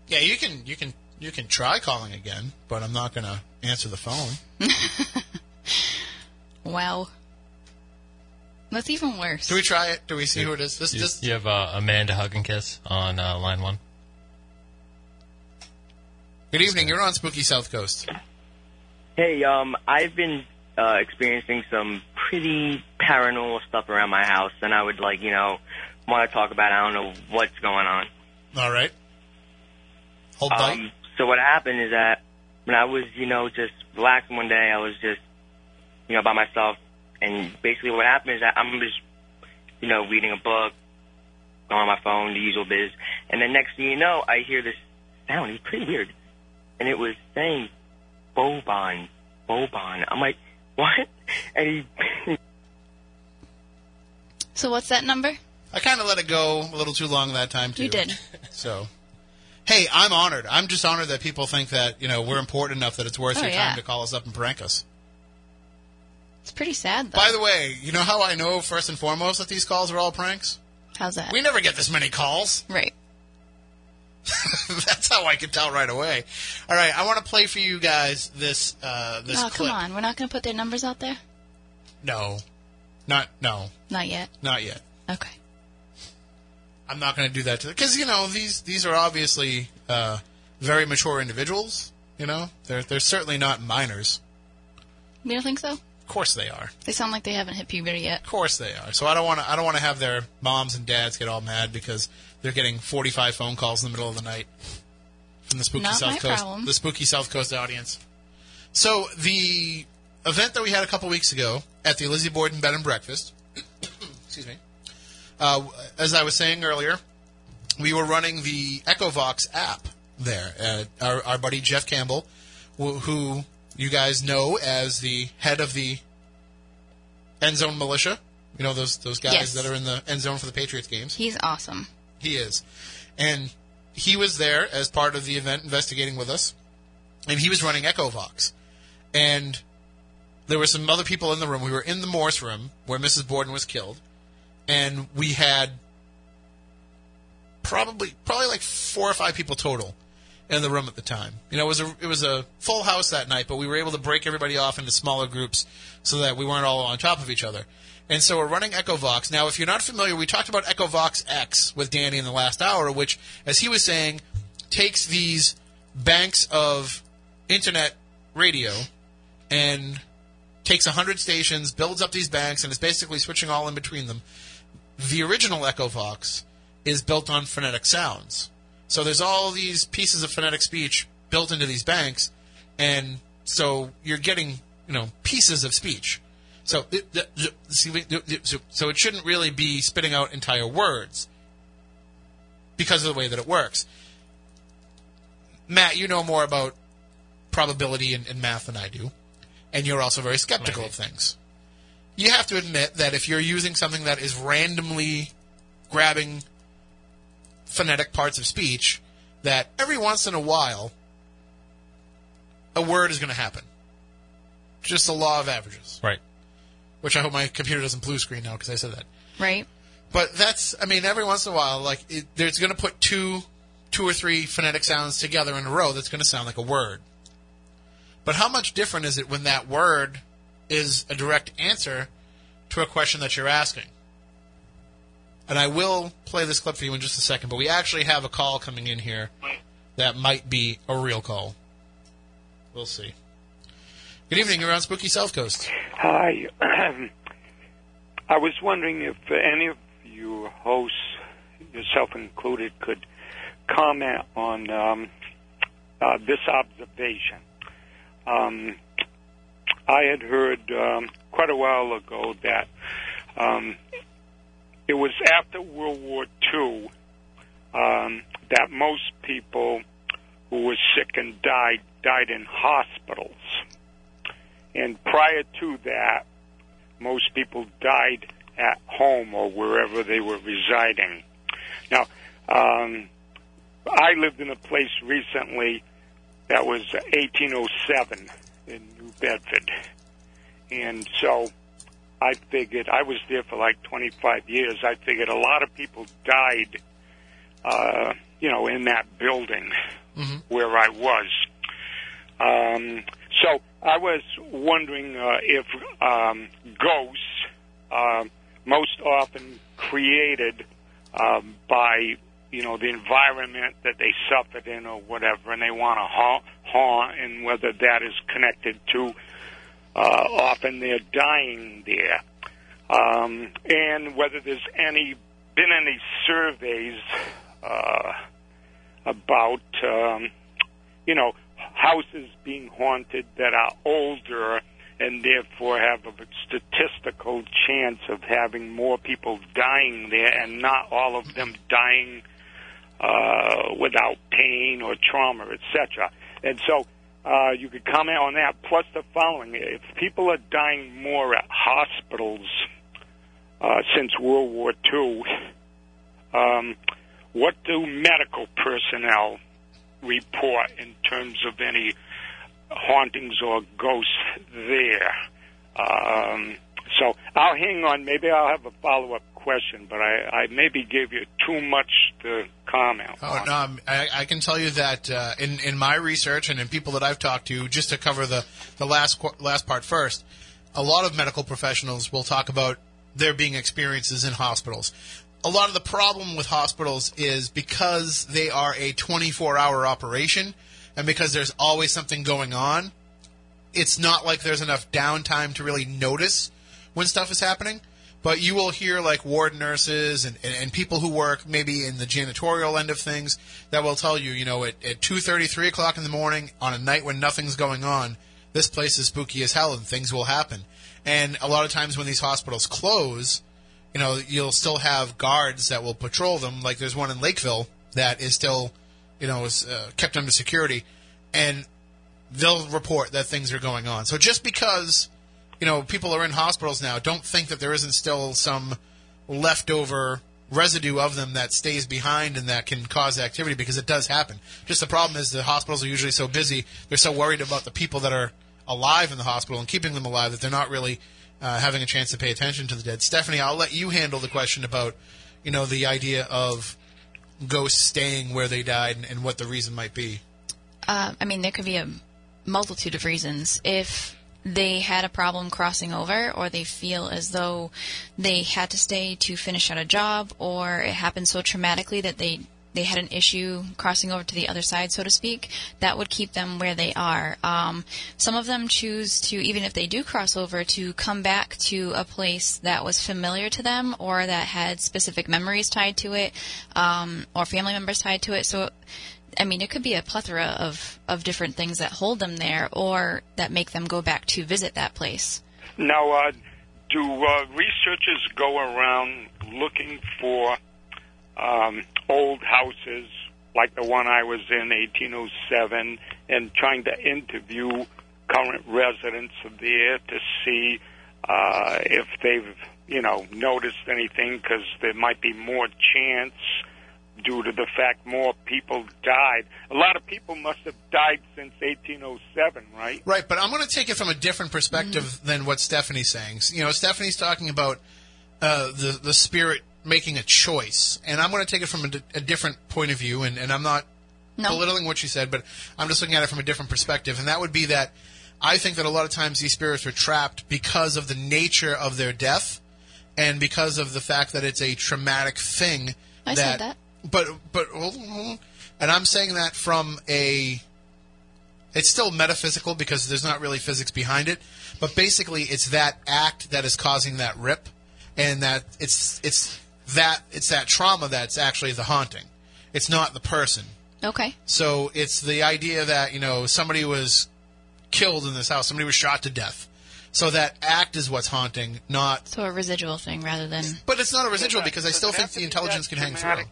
yeah, you can you can you can try calling again, but I'm not gonna answer the phone. Wow. That's even worse. Do we try it? Do we see who it is? This You, this you have uh, Amanda Hug and Kiss on uh, line one. Good evening. You're on Spooky South Coast. Hey, um, I've been uh, experiencing some pretty paranormal stuff around my house, and I would like, you know, want to talk about. it. I don't know what's going on. All right. Hold tight. Um, so what happened is that when I was, you know, just relaxing one day, I was just, you know, by myself, and basically what happened is that I'm just, you know, reading a book, going on my phone, the usual biz, and then next thing you know, I hear this sound. It's pretty weird, and it was saying, "Bobon, Bobon." I'm like, what? And he, So what's that number? I kind of let it go a little too long that time too. You did. So, hey, I'm honored. I'm just honored that people think that you know we're important enough that it's worth Oh, your yeah. time to call us up and prank us. It's pretty sad though. By the way, you know how I know first and foremost that these calls are all pranks? How's that? We never get this many calls. right. That's how I can tell right away. All right, I want to play for you guys this uh, this oh, clip. come on. We're not going to put their numbers out there? No, not no, Not yet. not yet. Okay. I'm not going to do that to because you know these these are obviously uh, very mature individuals. You know, they're they're certainly not minors. You don't think so? Of course they are. They sound like they haven't hit puberty yet. Of course they are. So I don't want to I don't want to have their moms and dads get all mad because they're getting 45 phone calls in the middle of the night from the spooky Not South Coast problem. the spooky South Coast audience. So the event that we had a couple weeks ago at the Lizzie Borden Bed and Breakfast, excuse me. Uh, as I was saying earlier, we were running the EchoVox app there. Uh, our, our buddy Jeff Campbell, who, who you guys know as the head of the End Zone Militia. You know those those guys Yes. that are in the end zone for the Patriots games. He's awesome. He is, and he was there as part of the event, investigating with us, and he was running EchoVox, and there were some other people in the room. We were in the Morse room where Mrs. Borden was killed, and we had probably probably like four or five people total in the room at the time. You know, it was a it was a full house that night, but we were able to break everybody off into smaller groups so that we weren't all on top of each other. And so we're running EchoVox. Now, if you're not familiar, we talked about EchoVox X with Danny in the last hour, which, as he was saying, takes these banks of internet radio and takes 100 stations, builds up these banks, and is basically switching all in between them. The original EchoVox is built on phonetic sounds. So there's all these pieces of phonetic speech built into these banks, and so you're getting you know pieces of speech. So so it shouldn't really be spitting out entire words because of the way that it works. Matt, you know more about probability and, and math than I do, and you're also very skeptical of things. You have to admit that if you're using something that is randomly grabbing phonetic parts of speech, that every once in a while, a word is going to happen. Just the law of averages. Right. Which I hope my computer doesn't blue screen now because I said that. Right. But that's, I mean, every once in a while, like, it, there's going to put two, two or three phonetic sounds together in a row that's going to sound like a word. But how much different is it when that word is a direct answer to a question that you're asking? And I will play this clip for you in just a second, but we actually have a call coming in here that might be a real call. We'll see. Good evening, you're on Spooky South Coast. Hi. I was wondering if any of you hosts, yourself included, could comment on um, uh, this observation. Um, I had heard um, quite a while ago that um, it was after World War II um, that most people who were sick and died died in hospitals. And prior to that, most people died at home or wherever they were residing. Now, um, I lived in a place recently that was 1807 in New Bedford. And so I figured, I was there for like 25 years, I figured a lot of people died, uh, you know, in that building where I was. Um, so I was wondering uh, if um, ghosts, um, most often created um, by you know the environment that they suffered in or whatever, and they want to haunt, haunt, and whether that is connected to uh, often they're dying there, um, and whether there's any been any surveys uh, about um, you know houses being haunted that are older and therefore have a statistical chance of having more people dying there and not all of them dying uh, without pain or trauma, etc. And so uh, you could comment on that. Plus the following: if people are dying more at hospitals uh, since World War II, um, what do medical personnel report in terms of any hauntings or ghosts there? Um, so I'll hang on. Maybe I'll have a follow up question, but I, I maybe gave you too much to comment. Oh, no, I, I can tell you that uh, in in my research and in people that I've talked to, just to cover the the last last part first, a lot of medical professionals will talk about there being experiences in hospitals. A lot of the problem with hospitals is because they are a 24 hour operation and because there's always something going on, it's not like there's enough downtime to really notice when stuff is happening. But you will hear like ward nurses and, and, and people who work maybe in the janitorial end of things that will tell you, you know, at, at 2.30, 3 o'clock in the morning on a night when nothing's going on, this place is spooky as hell and things will happen. And a lot of times when these hospitals close, you know, you'll still have guards that will patrol them. Like there's one in Lakeville that is still, you know, is uh, kept under security, and they'll report that things are going on. So just because, you know, people are in hospitals now, don't think that there isn't still some leftover residue of them that stays behind and that can cause activity because it does happen. Just the problem is the hospitals are usually so busy, they're so worried about the people that are alive in the hospital and keeping them alive that they're not really uh, having a chance to pay attention to the dead. Stephanie, I'll let you handle the question about, you know, the idea of ghosts staying where they died and, and what the reason might be. Uh, I mean, there could be a multitude of reasons. If they had a problem crossing over, or they feel as though they had to stay to finish out a job, or it happened so traumatically that they they had an issue crossing over to the other side, so to speak, that would keep them where they are. Um, some of them choose to, even if they do cross over, to come back to a place that was familiar to them or that had specific memories tied to it, um, or family members tied to it. So I mean, it could be a plethora of, of different things that hold them there or that make them go back to visit that place. Now, uh, do uh, researchers go around looking for um, old houses like the one I was in, 1807, and trying to interview current residents there to see uh, if they've, you know, noticed anything because there might be more chance due to the fact more people died. A lot of people must have died since 1807, right? Right, but I'm going to take it from a different perspective Mm-hmm. than what Stephanie's saying. You know, Stephanie's talking about uh, the the spirit making a choice, and I'm going to take it from a, a different point of view, and, and I'm not No. belittling what she said, but I'm just looking at it from a different perspective, and that would be that I think that a lot of times these spirits are trapped because of the nature of their death, and because of the fact that it's a traumatic thing. I said that. But but hold on, hold on. and I'm saying that from a it's still metaphysical because there's not really physics behind it, but basically it's that act that is causing that rip, and that it's it's that it's that trauma that's actually the haunting. It's not the person. Okay. So it's the idea that you know somebody was killed in this house, somebody was shot to death. So that act is what's haunting, not. So a residual thing rather than. But it's not a residual because I still think the intelligence that can hang through.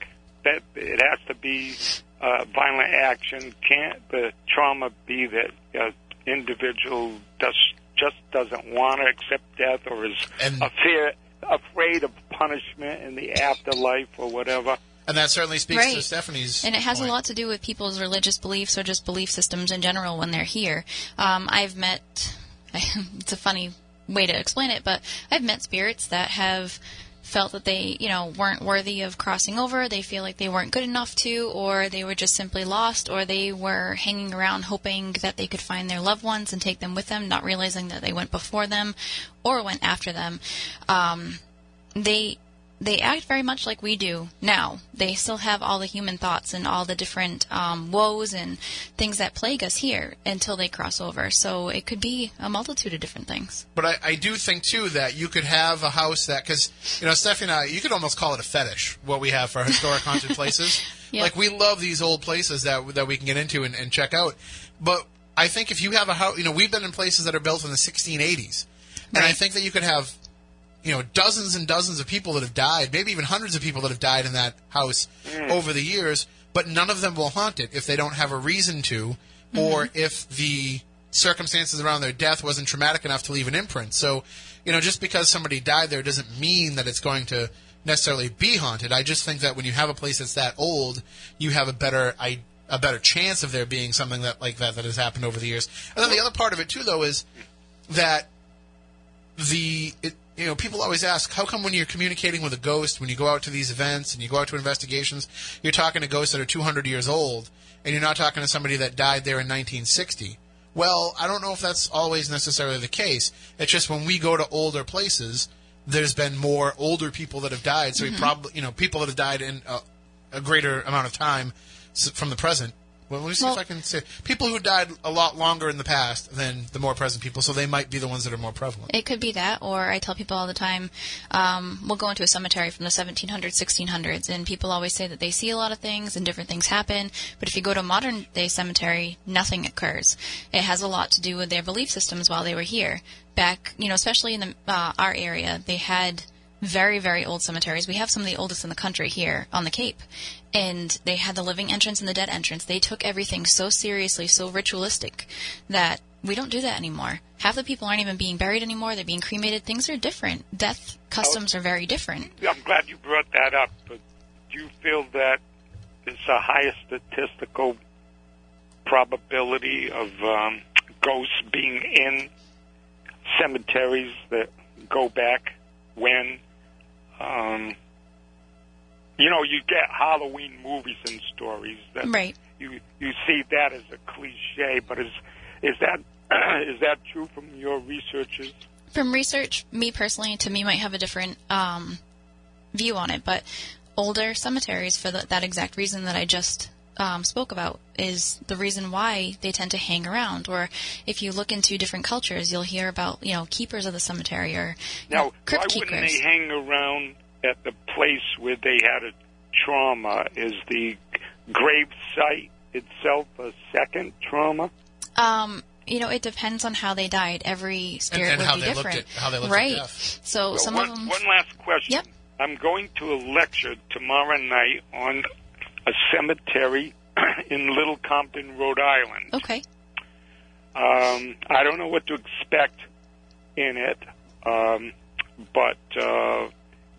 That it has to be uh, violent action. Can't the trauma be that uh, individual does just doesn't want to accept death or is afraid afraid of punishment in the afterlife or whatever? And that certainly speaks to Stephanie's. And it has point. a lot to do with people's religious beliefs or just belief systems in general when they're here. Um, I've met, it's a funny way to explain it, but I've met spirits that have felt that they, you know, weren't worthy of crossing over. They feel like they weren't good enough to, or they were just simply lost, or they were hanging around hoping that they could find their loved ones and take them with them, not realizing that they went before them or went after them. Um, they they act very much like we do now. They still have all the human thoughts and all the different um, woes and things that plague us here until they cross over. So it could be a multitude of different things. But I, I do think too that you could have a house that because you know Stephanie and I, you could almost call it a fetish. What we have for historic haunted places, Yeah. like we love these old places that that we can get into and, and check out. But I think if you have a house, you know, we've been in places that are built in the 1680s, and I think that you could have, you know, dozens and dozens of people that have died, maybe even hundreds of people that have died in that house Mm. over the years, but none of them will haunt it if they don't have a reason to, or if the circumstances around their death wasn't traumatic enough to leave an imprint. So, you know, just because somebody died there doesn't mean that it's going to necessarily be haunted. I just think that when you have a place that's that old, you have a better I, a better chance of there being something that like that that has happened over the years. And then the other part of it too, though, is that the it, you know people always ask how come when you're communicating with a ghost when you go out to these events and you go out to investigations you're talking to ghosts that are 200 years old and you're not talking to somebody that died there in 1960 well i don't know if that's always necessarily the case. It's just when we go to older places there's been more older people that have died. So we Mhm. probably you know people that have died in a, a greater amount of time from the present well, let me see Well- if I can say people who died a lot longer in the past than the more present people, so they might be the ones that are more prevalent. It could be that, or I tell people all the time, um, we'll go into a cemetery from the 1700s, 1600s, and people always say that they see a lot of things and different things happen. But if you go to a modern day cemetery, nothing occurs. It has a lot to do with their belief systems while they were here. Back, you know, especially in the, uh, our area, they had very, very old cemeteries. We have some of the oldest in the country here on the Cape. And they had the living entrance and the dead entrance. They took everything so seriously, so ritualistic, that we don't do that anymore. Half the people aren't even being buried anymore. They're being cremated. Things are different. Death customs are very different. I'm glad you brought that up. But do you feel that there's a higher statistical probability of um, ghosts being in cemeteries that go back when, um, you know, you get Halloween movies and stories that Right. you you see that as a cliche, but is is that is that true from your researches? From research, me personally, to me, might have a different um, view on it, but older cemeteries, for the, that exact reason that I just um, spoke about, is the reason why they tend to hang around. Or if you look into different cultures, you'll hear about you know keepers of the cemetery or you know, Now, why crypt wouldn't keepers. they hang around at the place where they had a trauma? Is the grave site itself a second trauma? Um, you know, it depends on how they died. Every spirit and would how be they looked different, at- how they looked at right? death. So Well, some one, of them. One last question. Yep. I'm going to a lecture tomorrow night on a cemetery in Little Compton, Rhode Island. Okay. Um, I don't know what to expect in it, um, but uh,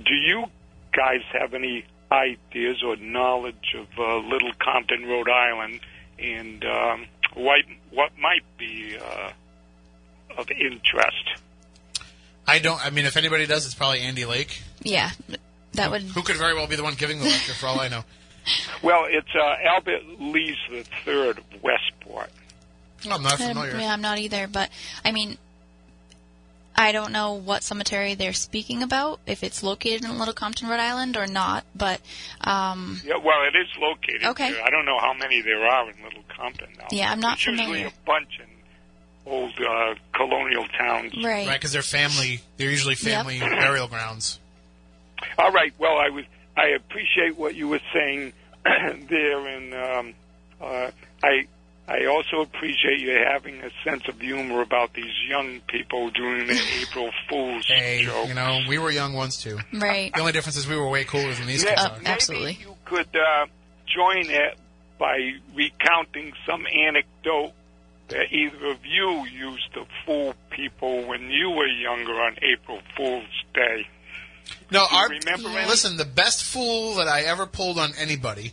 do you guys have any ideas or knowledge of uh, Little Compton, Rhode Island, and um, what what might be uh, of interest? I don't. I mean, if anybody does, it's probably Andy Lake, Yeah, that would. who could very well be the one giving the lecture, for all I know. Well, it's uh, Albert Lees the Third of Westport. I'm not Um, familiar. yeah, I'm not either. But I mean, I don't know what cemetery they're speaking about. If it's located in Little Compton, Rhode Island, or not. But um, Yeah, well, it is located. Okay. there. I don't know how many there are in Little Compton now. Yeah, I'm not There's usually familiar. a bunch in old uh, colonial towns. right, Right, because they're family. They're usually family burial grounds. All right. Well, I was. I appreciate what you were saying there, and um, uh, I. I also appreciate you having a sense of humor about these young people doing the April Fool's Hey, joke. you know, we were young once too. right. The only difference is we were way cooler than these Yeah, kids are. maybe absolutely. you could uh, join it by recounting some anecdote that either of you used to fool people when you were younger on April Fool's Day. No, Do you our remember any? listen. The best fool that I ever pulled on anybody,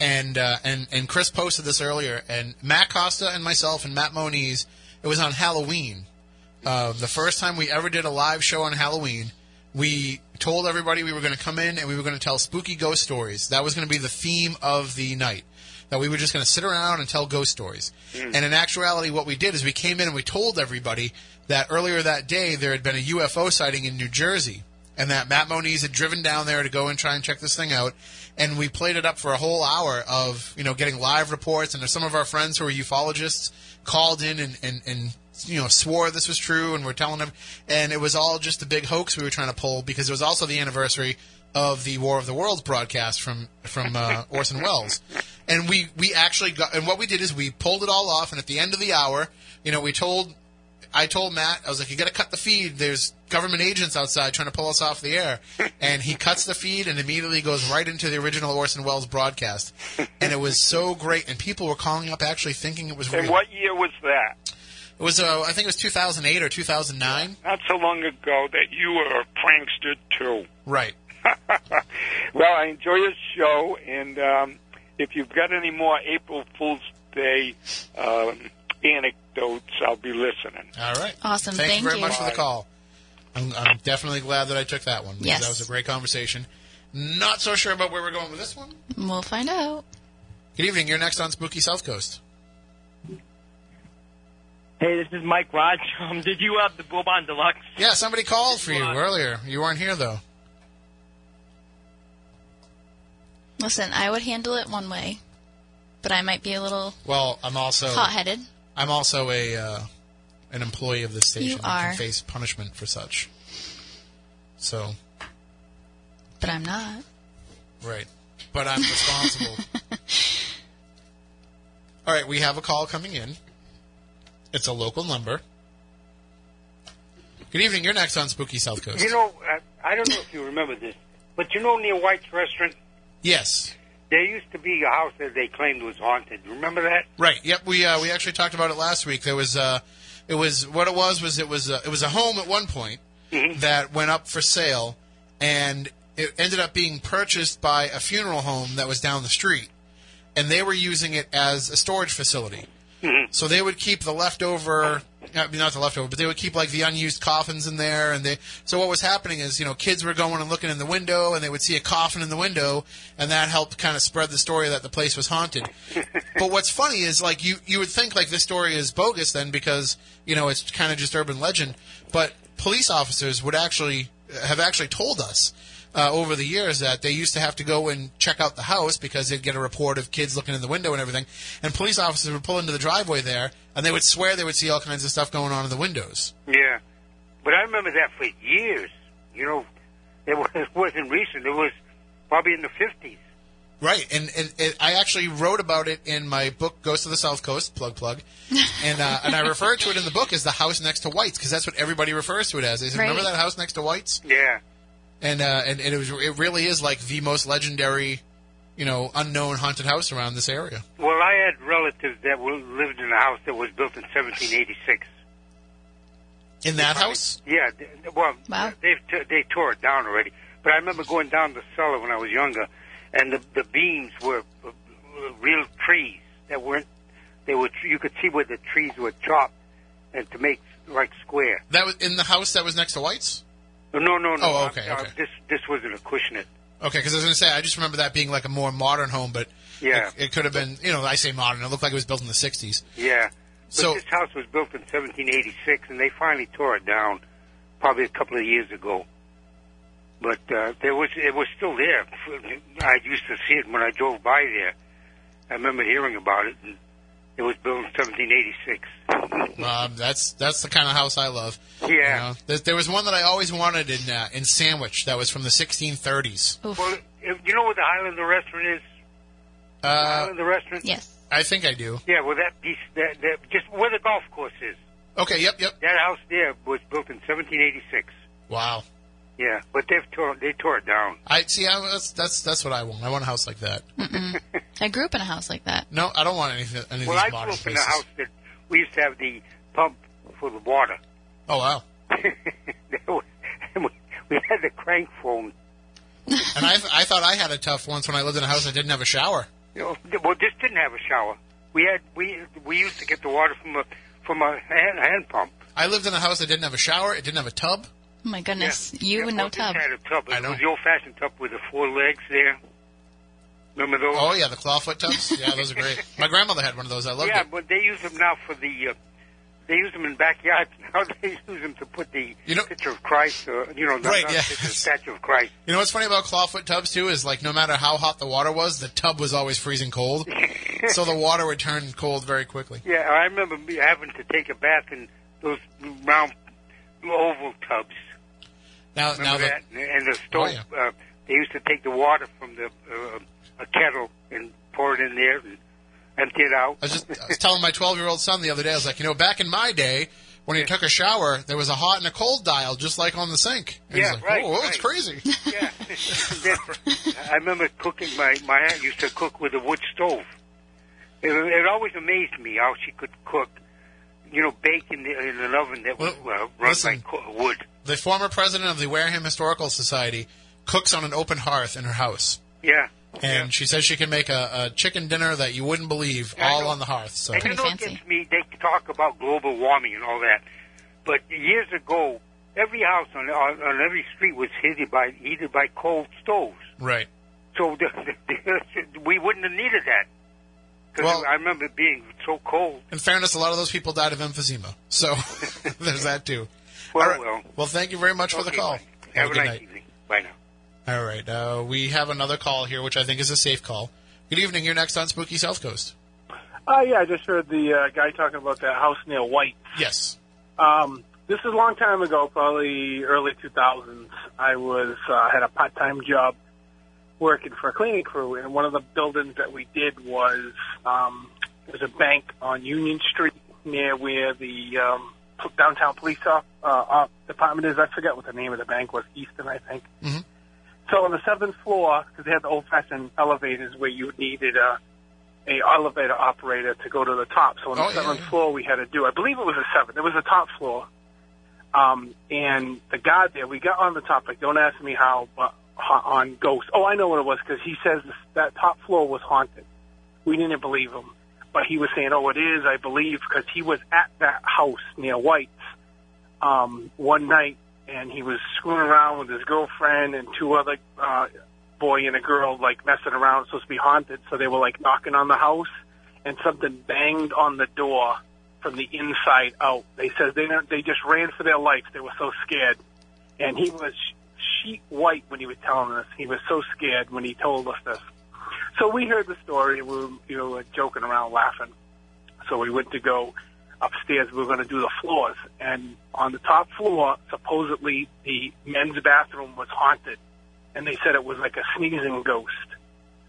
and uh, and and Chris posted this earlier, and Matt Costa and myself and Matt Moniz. It was on Halloween. Uh, the first time we ever did a live show on Halloween, we told everybody we were going to come in and we were going to tell spooky ghost stories. That was going to be the theme of the night. That we were just going to sit around and tell ghost stories. And in actuality, what we did is we came in and we told everybody that earlier that day there had been a UFO sighting in New Jersey and that Matt Moniz had driven down there to go and try and check this thing out. And we played it up for a whole hour of you know getting live reports, and some of our friends who are ufologists called in and, and, and you know swore this was true, and we're telling them, and it was all just a big hoax we were trying to pull because it was also the anniversary of the War of the Worlds broadcast from from uh, Orson Welles, and we we actually got and what we did is we pulled it all off, and at the end of the hour, you know, we told I told Matt, I was like, you got to cut the feed. There's government agents outside trying to pull us off the air. And he cuts the feed and immediately goes right into the original Orson Welles broadcast. And it was so great. And people were calling up actually thinking it was real. And what year was that? It was, uh, I think it was 2008 or 2009. Not so long ago that you were a prankster too. Right. well, I enjoy your show, and um, if you've got any more April Fool's Day um, anecdotes, I'll be listening. All right. Awesome. Thank, Thank you very you. much for the call. I'm, I'm definitely glad that I took that one. Yes. That was a great conversation. Not so sure about where we're going with this one. We'll find out. Good evening. You're next on Spooky South Coast. Hey, this is Mike Raj. Um, did you have the Bourbon Deluxe? Yeah, somebody called for you earlier. You weren't here, though. Listen, I would handle it one way, but I might be a little Well, I'm also hot-headed. I'm also a uh, an employee of this station. You and are. can face punishment for such. So But I'm not. right, but I'm responsible. All right, we have a call coming in. It's a local number. Good evening. You're next on Spooky South Coast. You know, uh, I don't know if you remember this, but you know near White's Restaurant, yes. There used to be a house that they claimed was haunted. Remember that? Right. Yep. We uh, we actually talked about it last week. There was uh, it was what it was was it was uh, it was a home at one point that went up for sale, and it ended up being purchased by a funeral home that was down the street, and they were using it as a storage facility. So they would keep the leftover, Mean, not the leftover, but they would keep like the unused coffins in there. And they, so what was happening is, you know, kids were going and looking in the window, and they would see a coffin in the window, and that helped kind of spread the story that the place was haunted. but what's funny is, like, you you would think like this story is bogus then because you know it's kind of just urban legend, but police officers would actually have actually told us uh, over the years that they used to have to go and check out the house because they'd get a report of kids looking in the window and everything. And police officers would pull into the driveway there, and they would swear they would see all kinds of stuff going on in the windows. Yeah. But I remember that for years. You know, it, was, it wasn't recent. It was probably in the 50s. Right, and, and, and I actually wrote about it in my book "Ghost of the South Coast" plug plug, and uh, and I referred to it in the book as the house next to White's because that's what everybody refers to it as. They said, "Remember that house next to White's?" Yeah. And uh, and, and it was it really is like the most legendary you know, unknown haunted house around this area. Well, I had relatives that lived in a house that was built in 1786. In that house? Yeah, th- well, they've t- they tore it down already. But I remember going down the cellar when I was younger, and the the beams were uh, uh, real trees that weren't. They were. You could see where the trees were chopped, and to make like square. That was in the house that was next to White's. No, no, no. Oh, okay, Uh, okay. This this wasn't Acushnet. Okay, because I was going to say I just remember that being like a more modern home, but Yeah. it, it could have been. You know, I say modern. It looked like it was built in the '60s. Yeah. But So- this house was built in 1786, and they finally tore it down, probably a couple of years ago. But uh, there was it was still there. I used to see it when I drove by there. I remember hearing about it. And it was built in 1786. Um, that's that's the kind of house I love. Yeah. You know, there, there was one that I always wanted in uh, in Sandwich that was from the 1630s. Well, if, you know what the Highlander restaurant is? Uh, Highlander restaurant. Yes. I think I do. Yeah. Well, that piece, that, that just where the golf course is. Okay. Yep. Yep. That house there was built in 1786. Wow. Yeah, but they've tore they tore it down. I see. I, that's that's that's what I want. I want a house like that. I grew up in a house like that. No, I don't want any, any of Well, these I grew modern up in a house that we used to have the pump for the water. Oh wow. we had the crank phone. And I I thought I had a tough once when I lived in a house that didn't have a shower. You know, well, this didn't have a shower. We had we we used to get the water from a from a hand, hand pump. I lived in a house that didn't have a shower. It didn't have a tub. Oh my goodness, you Yeah, and no tub. had a tub. I know. was the old-fashioned tub with the four legs there. Remember those? Oh yeah, the clawfoot tubs. Yeah, those are great. My grandmother had one of those. I loved them. yeah, it. but they use them now for the. Uh, they use them in backyards. Now they use them to put the picture of Christ, or you know, the, Right, not yeah. picture, statue of Christ. You know what's funny about clawfoot tubs too is like no matter how hot the water was, the tub was always freezing cold, so the water would turn cold very quickly. Yeah, I remember me having to take a bath in those round oval tubs. Now, Remember now the, that? And the stove. Oh, uh, they used to take the water from the uh, a kettle and pour it in there and empty it out. I was just I was telling my 12 year old son the other day. I was like, you know, back in my day, when you took a shower, there was a hot and a cold dial, just like on the sink. And Yeah, like, right, Oh, that's right. crazy. yeah. Then I remember cooking. My my aunt used to cook with a wood stove. It, it always amazed me how she could cook. You know, bake in, the, in an oven that was uh, run listen. by wood. The former president of the Wareham Historical Society cooks on an open hearth in her house. Yeah. And she says she can make a, a chicken dinner that you wouldn't believe, I all on the hearth. So And you know, it gets me. They talk about global warming and all that, but years ago, every house on on, on every street was heated by heated by coal stoves. right. So the, the, we wouldn't have needed that. Because I remember it being so cold. In fairness, a lot of those people died of emphysema. So there's that too. Well, All right. well. Well, thank you very much for the call. bye. Have a good nice night. evening. Bye now. All right. Uh, we have another call here, which I think is a safe call. Good evening. You're next on Spooky South Coast. Uh, yeah, I just heard the uh, guy talking about that house near White. Yes. Um, this is a long time ago, probably early 2000s. I was uh, had a part-time job working for a cleaning crew, and one of the buildings that we did was um, it was a bank on Union Street near where the um, p- downtown police uh, op- department is. I forget what the name of the bank was, Easton, I think. Mhm. So on the seventh floor, because they had the old-fashioned elevators where you needed a a elevator operator to go to the top. So on the Oh, yeah, seventh yeah. floor, we had to do. I believe it was a seventh. It was a top floor. Um, and the guy there, we got on the top. Like, don't ask me how, but on Ghost. Oh, I know what it was because he says that top floor was haunted. We didn't believe him, but he was saying, "Oh, it is." I believe because he was at that house near White's um, one night, and he was screwing around with his girlfriend and two other uh, boy and a girl, like messing around. Supposed to be haunted, so they were like knocking on the house, and something banged on the door from the inside out. They said they they just ran for their life. They were so scared, and he was sheet white when he was telling us. He was so scared when he told us this. So we heard the story. We were, you know, joking around, laughing. So we went to go upstairs. We were going to do the floors, and on the top floor, supposedly the men's bathroom was haunted, and they said it was like a sneezing ghost.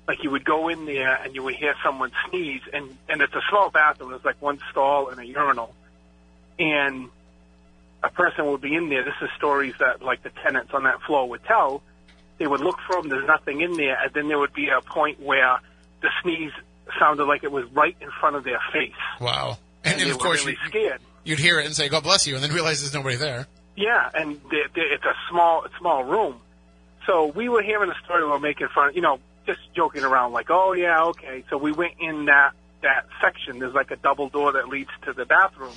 Like you would go in there and you would hear someone sneeze, and and it's a small bathroom. There's like one stall and a urinal, and a person would be in there. This is stories that like the tenants on that floor would tell, they would look for them. There's nothing in there, and then there would be a point where the sneeze sounded like it was right in front of their face, Wow. and, And, of course, really you, scared. you'd hear it and say, God bless you, and then realize there's nobody there. Yeah, and they, they, it's a small, small room. So we were hearing a story. We were making fun, you know, just joking around, like, oh yeah, okay. So we went in that that section. There's like a double door that leads to the bathroom.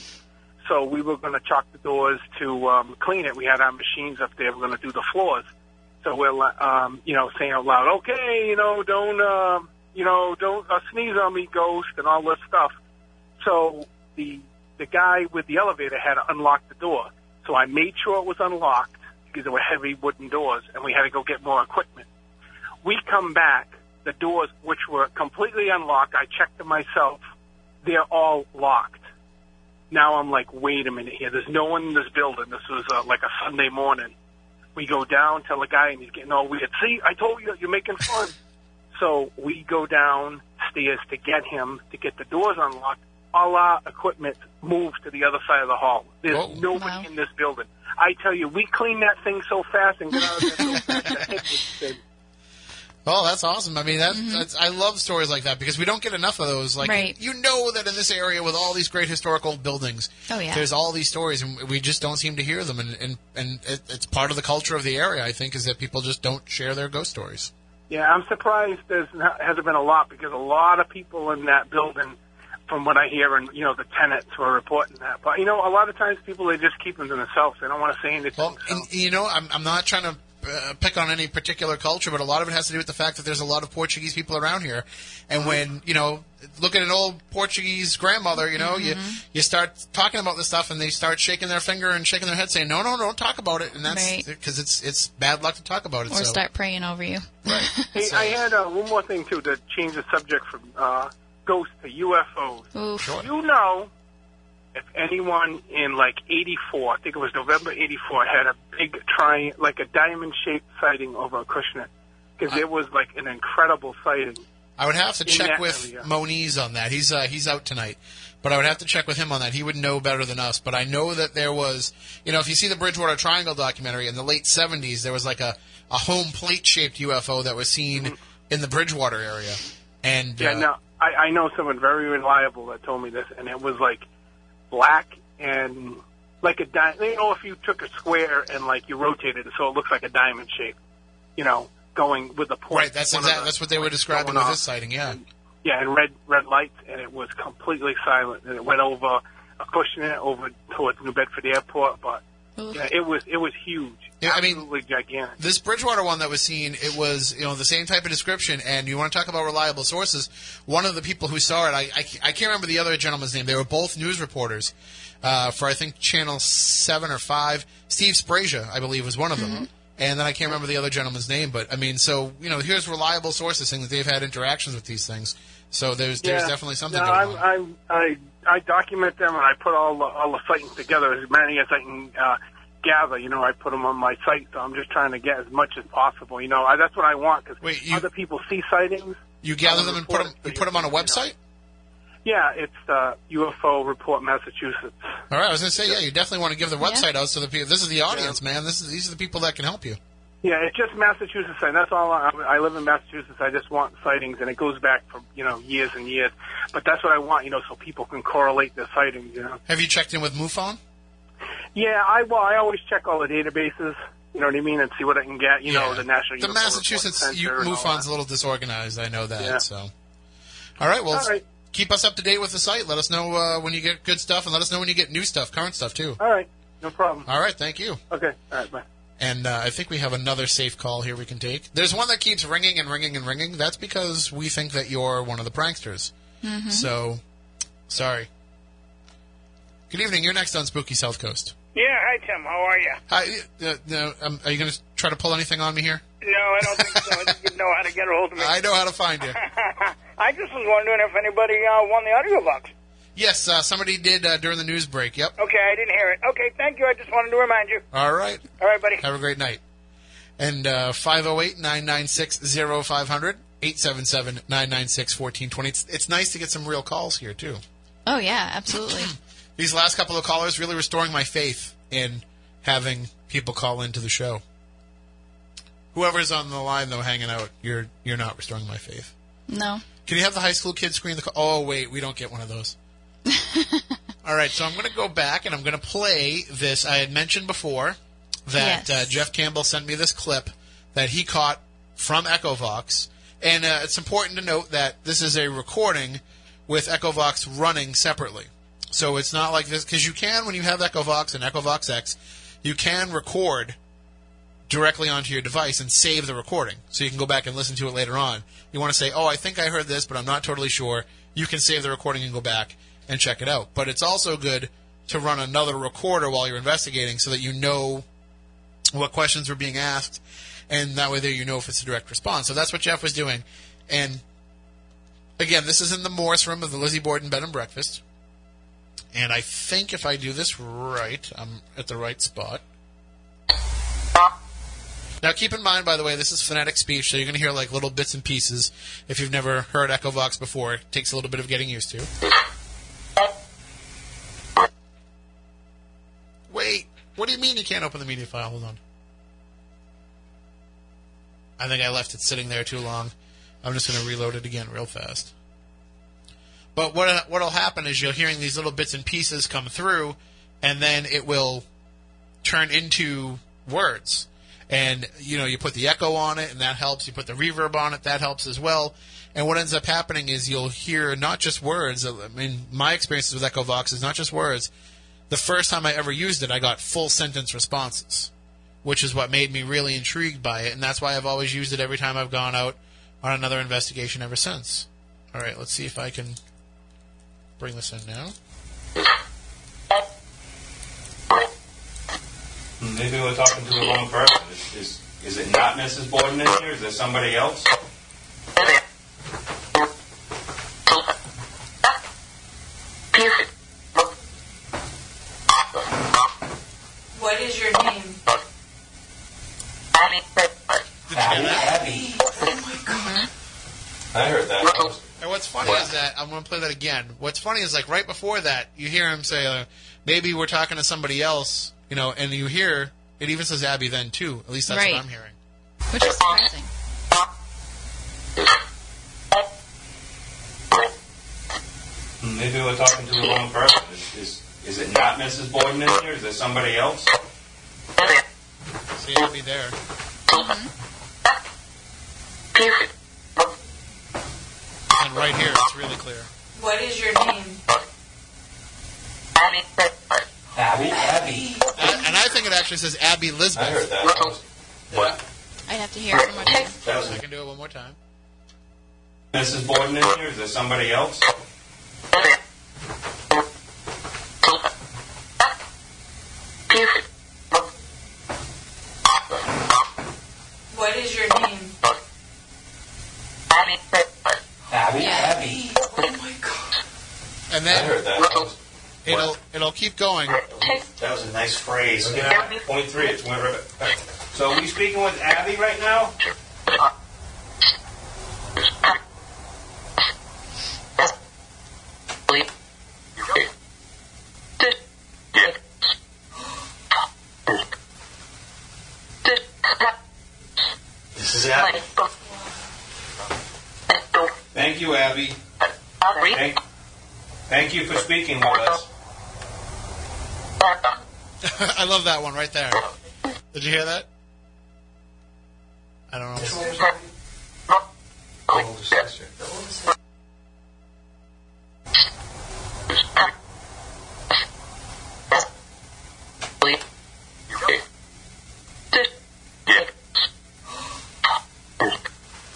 So we were going to chalk the doors to um, clean it. We had our machines up there. We're going to do the floors. So we're, um, you know, saying out loud, okay, you know, don't, uh, you know, don't uh, sneeze on me, ghost, and all this stuff. So the the guy with the elevator had to unlock the door. So I made sure it was unlocked because there were heavy wooden doors, and we had to go get more equipment. We come back, the doors, which were completely unlocked, I checked them myself, they're all locked. Now I'm like, wait a minute here. There's no one in this building. This was uh, like a Sunday morning. We go down, tell the guy, and he's getting all weird. See, I told you, you're making fun. So we go downstairs to get him to get the doors unlocked. All our equipment moves to the other side of the hall. There's oh. nobody in this building. I tell you, we clean that thing so fast and got out of there so fast. Oh, that's awesome. I mean, that, Mm-hmm. that's, I love stories like that because we don't get enough of those. Like, Right. you know that in this area with all these great historical buildings, Oh, yeah. there's all these stories, and we just don't seem to hear them. And and, and it, it's part of the culture of the area. I think is that people just don't share their ghost stories. Yeah, I'm surprised there's not, hasn't been a lot because a lot of people in that building, from what I hear, and you know the tenants were reporting that. But you know, a lot of times people they just keep them to themselves. They don't want to say anything. Well, and, you know, I'm, I'm not trying to uh, pick on any particular culture, but a lot of it has to do with the fact that there's a lot of Portuguese people around here. And when, you know, look at an old Portuguese grandmother, you know, you you start talking about this stuff and they start shaking their finger and shaking their head saying, no, no, don't talk about it. And that's Right. because it's it's bad luck to talk about it. Or so. start praying over you. Hey, I had uh, one more thing too to change the subject from uh, ghosts to UFOs. Oof. You know, if anyone in like '84, I think it was November '84, had a big triangle, like a diamond-shaped sighting over Acushnet, because it was like an incredible sighting. I would have to check with area. Moniz on that. He's uh, he's out tonight, but I would have to check with him on that. He would know better than us. But I know that there was, you know, if you see the Bridgewater Triangle documentary in the late '70s, there was like a, a home plate shaped UFO that was seen in the Bridgewater area. And Mm-hmm. Yeah, uh, no, I, I know someone very reliable that told me this, and it was like black and like a diamond. You know, if you took a square and like you rotated it so it looks like a diamond shape, you know, going with the point. right, that's exactly the that's what they were describing with off. this sighting. Yeah. Yeah, and red red lights, and it was completely silent, and it went over Acushnet over towards New Bedford Airport, but yeah, it was it was huge, Yeah, I mean, gigantic. This Bridgewater one that was seen, it was you know the same type of description. And you want to talk about reliable sources? One of the people who saw it, I, I, I can't remember the other gentleman's name. They were both news reporters uh, for I think Channel Seven or Five. Steve Sprasia, I believe, was one of them. And then I can't remember the other gentleman's name, but I mean, so you know, here's reliable sources saying that they've had interactions with these things. So there's there's Yeah. definitely something No, going on. I'm, I'm, I I document them and I put all the all the sightings together as many as I can uh, gather. You know, I put them on my site, so I'm just trying to get as much as possible. You know, I, that's what I want because other people see sightings. You gather them and put them it you so put them on a can, you know. website. Yeah, it's uh, UFO Report Massachusetts. All right, I was going to say, yeah, you definitely want to give the website out so the people. This is the audience, man. This is these are the people that can help you. Yeah, it's just Massachusetts, and that's all. I, I live in Massachusetts. I just want sightings, and it goes back for you know years and years. But that's what I want, you know, so people can correlate their sightings. You know. Have you checked in with MUFON? Yeah, I well, I always check all the databases. You know what I mean, and see what I can get. You know, the National The UFO Massachusetts Report U- Center and MUFON's a little disorganized. I know that. Yeah. So, all right. Well, All right. keep us up to date with the site. Let us know uh, when you get good stuff, and let us know when you get new stuff, current stuff too. All right, no problem. All right. Thank you. Okay, all right, bye. And uh, I think we have another safe call here we can take. There's one that keeps ringing and ringing and ringing. That's because we think that you're one of the pranksters. Mm-hmm. So, sorry. Good evening. You're next on Spooky South Coast. Yeah, hi Tim. How are you? Hi. Uh, no, um, are you going to try to pull anything on me here? No, I don't think so. I think you know how to get a hold of me. I know how to find you. I just was wondering if anybody uh, won the audio box. Yes, uh, somebody did uh, during the news break. Yep. Okay, I didn't hear it. Okay, thank you. I just wanted to remind you. All right. All right, buddy. Have a great night. And uh, 508 996 0500, 877 996 1420. It's nice to get some real calls here, too. Oh yeah, absolutely. These last couple of callers really restoring my faith in having people call into the show. Whoever's on the line though, hanging out, you're you're not restoring my faith. No. Can you have the high school kid screen the? ca- Oh wait, we don't get one of those. All right, so I'm going to go back and I'm going to play this. I had mentioned before that Yes. uh, Jeff Campbell sent me this clip that he caught from EchoVox, and uh, it's important to note that this is a recording with EchoVox running separately. So it's not like this because you can when you have EchoVox and EchoVox X, you can record directly onto your device and save the recording so you can go back and listen to it later on. You want to say, "Oh, I think I heard this, but I'm not totally sure." You can save the recording and go back and check it out. But it's also good to run another recorder while you're investigating so that you know what questions were being asked and that way there you know if it's a direct response. So that's what Jeff was doing. And again, this is in the Morse room of the Lizzie Borden Bed and Breakfast. And I think if I do this right, I'm at the right spot. Now, keep in mind, by the way, this is phonetic speech, so you're going to hear like little bits and pieces. If you've never heard EchoVox before, it takes a little bit of getting used to. Wait, what do you mean you can't open the media file? Hold on. I think I left it sitting there too long. I'm just going to reload it again real fast. But what what'll happen is you'll hearing these little bits and pieces come through, and then it will turn into words. And you know, you put the echo on it, and that helps. You put the reverb on it, that helps as well. And what ends up happening is you'll hear not just words. I mean, my experiences with EchoVox is not just words. The first time I ever used it, I got full sentence responses, which is what made me really intrigued by it, and that's why I've always used it every time I've gone out on another investigation ever since. All right, let's see if I can bring this in now. Hmm, maybe we're talking to the wrong person. Is, is, is it not Mrs. Borden in here? Is there somebody else? What is your name? Abby. Abby. Oh my God. I heard that. And what's funny is that I'm going to play that again. What's funny is like right before that, you hear him say, uh, "Maybe we're talking to somebody else," you know, and you hear it even says Abby then too. At least that's Right. what I'm hearing. Which is surprising. Maybe we're talking to the wrong person. Is, is, is it not Mrs. Borden in here? Is there somebody else? See be there. And right here, it's really clear. What is your name? Abby. Abby. And, uh, and I think it actually says Abby Lisbeth. I heard that. What? I'd have to hear it one more time. That was I can do it one more time. Mrs. Borden in here? Is there somebody else? What is your name? Abby. Abby. And then I heard that. It'll it'll keep going. That was a nice phrase. Point three. It's went right. So are we speaking with Abby right now? This is Abby. Thank you, Abby. Thank, thank you for speaking with us. I love that one right there. Did you hear that? I don't know.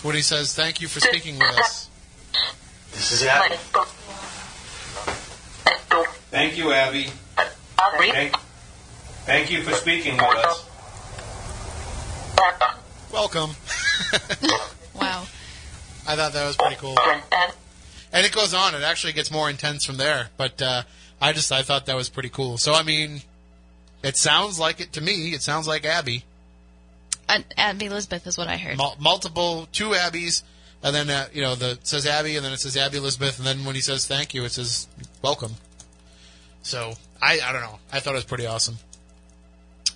When he says, "Thank you for speaking with us," This is Abby. Thank you, Abby. Thank, thank you for speaking with us. welcome. Wow. I thought that was pretty cool. And it goes on. It actually gets more intense from there. But uh, I just I thought that was pretty cool. So I mean, it sounds like it to me. It sounds like Abby. Uh, Abby Elizabeth is what I heard. Mul- multiple two Abbeys, and then uh, you know the it says Abby, and then it says Abby Elizabeth, and then when he says thank you, it says welcome. So I I don't know. I thought it was pretty awesome.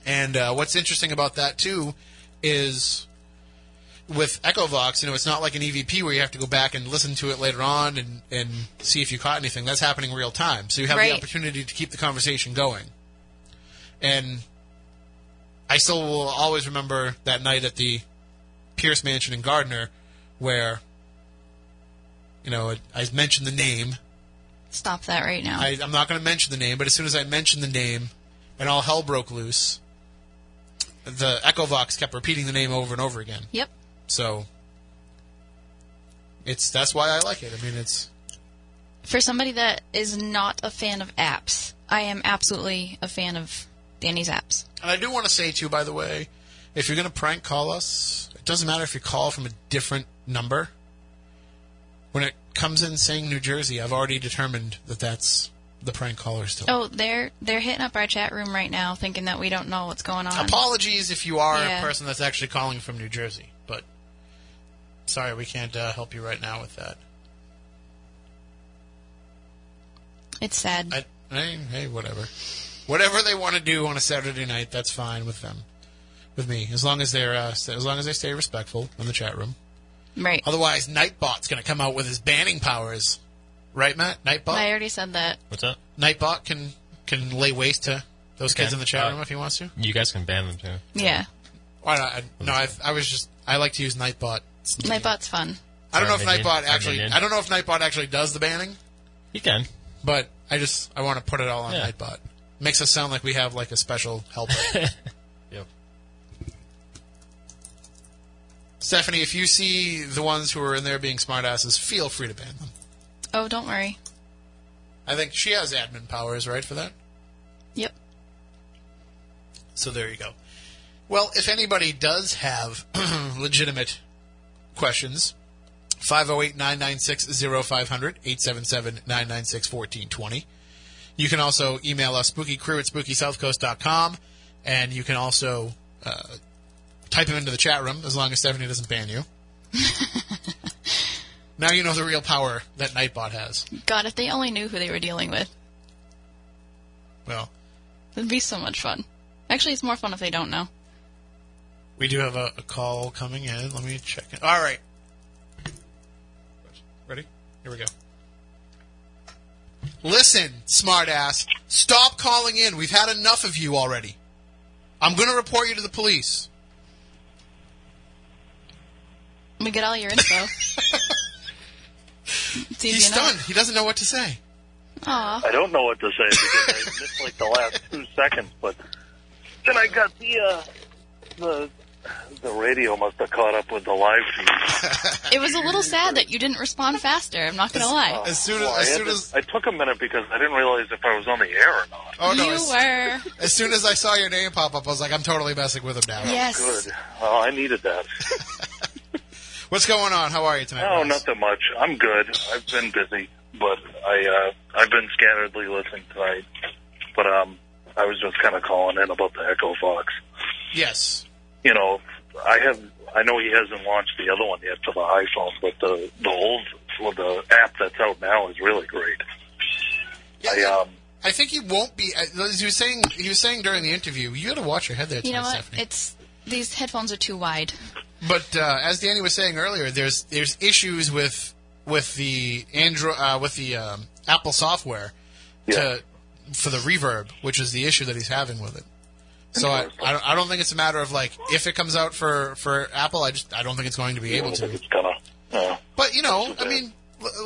And uh, what's interesting about that too is with EchoVox, you know, it's not like an EVP where you have to go back and listen to it later on and, and see if you caught anything. That's happening real time. So you have Right. the opportunity to keep the conversation going. And I still will always remember that night at the Pierce Mansion in Gardner where, you know, I mentioned the name. Stop that right now. I, I'm not going to mention the name, but as soon as I mentioned the name and all hell broke loose, the EchoVox kept repeating the name over and over again. Yep. So it's that's why I like it. I mean, it's For somebody that is not a fan of apps, I am absolutely a fan of Danny's apps. and I do want to say too, by the way, if you're going to prank call us, it doesn't matter if you call from a different number. When it comes in saying New Jersey, I've already determined that that's the prank caller still. Oh, they're they're hitting up our chat room right now, thinking that we don't know what's going on. Apologies if you are Yeah. a person that's actually calling from New Jersey, but sorry, we can't uh, help you right now with that. It's sad. I, hey, hey, whatever. Whatever they want to do on a Saturday night, that's fine with them. With me, as long as they're uh, as long as they stay respectful in the chat room. Right. Otherwise, Nightbot's going to come out with his banning powers, right, Matt? Nightbot. I already said that. What's up? Nightbot can can lay waste to those kids in the chat Uh, room if he wants to. You guys can ban them too. Yeah. Why not? I, no, I, I was just I like to use Nightbot. Nightbot's fun. I don't know if Sorry, Minion. Nightbot Sorry, actually. Minion. I don't know if Nightbot actually does the banning. He can. But I just I want to put it all on Yeah. Nightbot. Makes us sound like we have like a special helper. Yep. Stephanie, if you see the ones who are in there being smartasses, feel free to ban them. Oh, don't worry. I think she has admin powers, right, for that? Yep. So there you go. Well, if anybody does have legitimate questions, 508 996 0500, 877 996 1420. You can also email us, spookycrew at spookysouthcoast.com, and you can also uh, type them into the chat room as long as Stephanie doesn't ban you. now you know the real power that Nightbot has. God, if they only knew who they were dealing with, Well, it'd be so much fun. Actually, it's more fun if they don't know. We do have a, a call coming in. Let me check it. All right. Ready? Here we go. Listen, smartass. Stop calling in. We've had enough of you already. I'm going to report you to the police. Let me get all your info. it's He's enough. stunned. He doesn't know what to say. Aw. I don't know what to say because I missed like the last two seconds, but then I got the uh, the the radio must have caught up with the live feed. It was a little sad that you didn't respond faster. I'm not gonna lie. As soon Well, I, had to- I took a minute because I didn't realize if I was on the air or not. Oh no! You as, were. as soon as I saw your name pop up, I was like, I'm totally messing with him now. Yes. Good. Well, I needed that. What's going on? How are you tonight? Oh, Ross? nothing much. I'm good. I've been busy, but I uh, I've been scatteredly listening tonight. But um, I was just kind of calling in about the EchoVox. Yes. You know, I have. I know he hasn't launched the other one yet for the iPhone, but the the old well, the app that's out now is really great. I um. I think he won't be. As he was saying, he was saying during the interview, you got to watch your head there, You know tonight, what? Stephanie. It's these headphones are too wide. But uh, as Danny was saying earlier, there's there's issues with with the Android uh, with the um, Apple software to for the reverb, which is the issue that he's having with it. So I, I, don't, I don't think it's a matter of like if it comes out for, for Apple, I just I don't think it's going to be able to. It's gonna. Uh, But you know, I mean,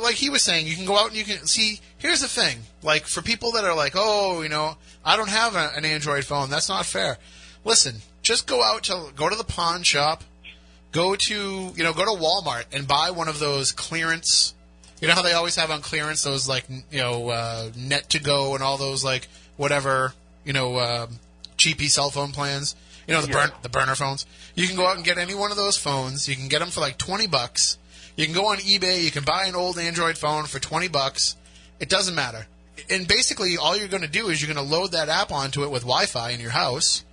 like he was saying, you can go out and you can see. Here's the thing: like for people that are like, oh, you know, I don't have a, an Android phone. That's not fair. Listen, just go out to go to the pawn shop, go to you know go to Walmart and buy one of those clearance. You know how they always have on clearance those like you know uh, net to go and all those like whatever you know um, cheapy cell phone plans. You know the burn the burner phones. You can go out and get any one of those phones. You can get them for like twenty bucks. You can go on eBay. You can buy an old Android phone for twenty bucks. It doesn't matter. And basically, all you're going to do is you're going to load that app onto it with Wi-Fi in your house,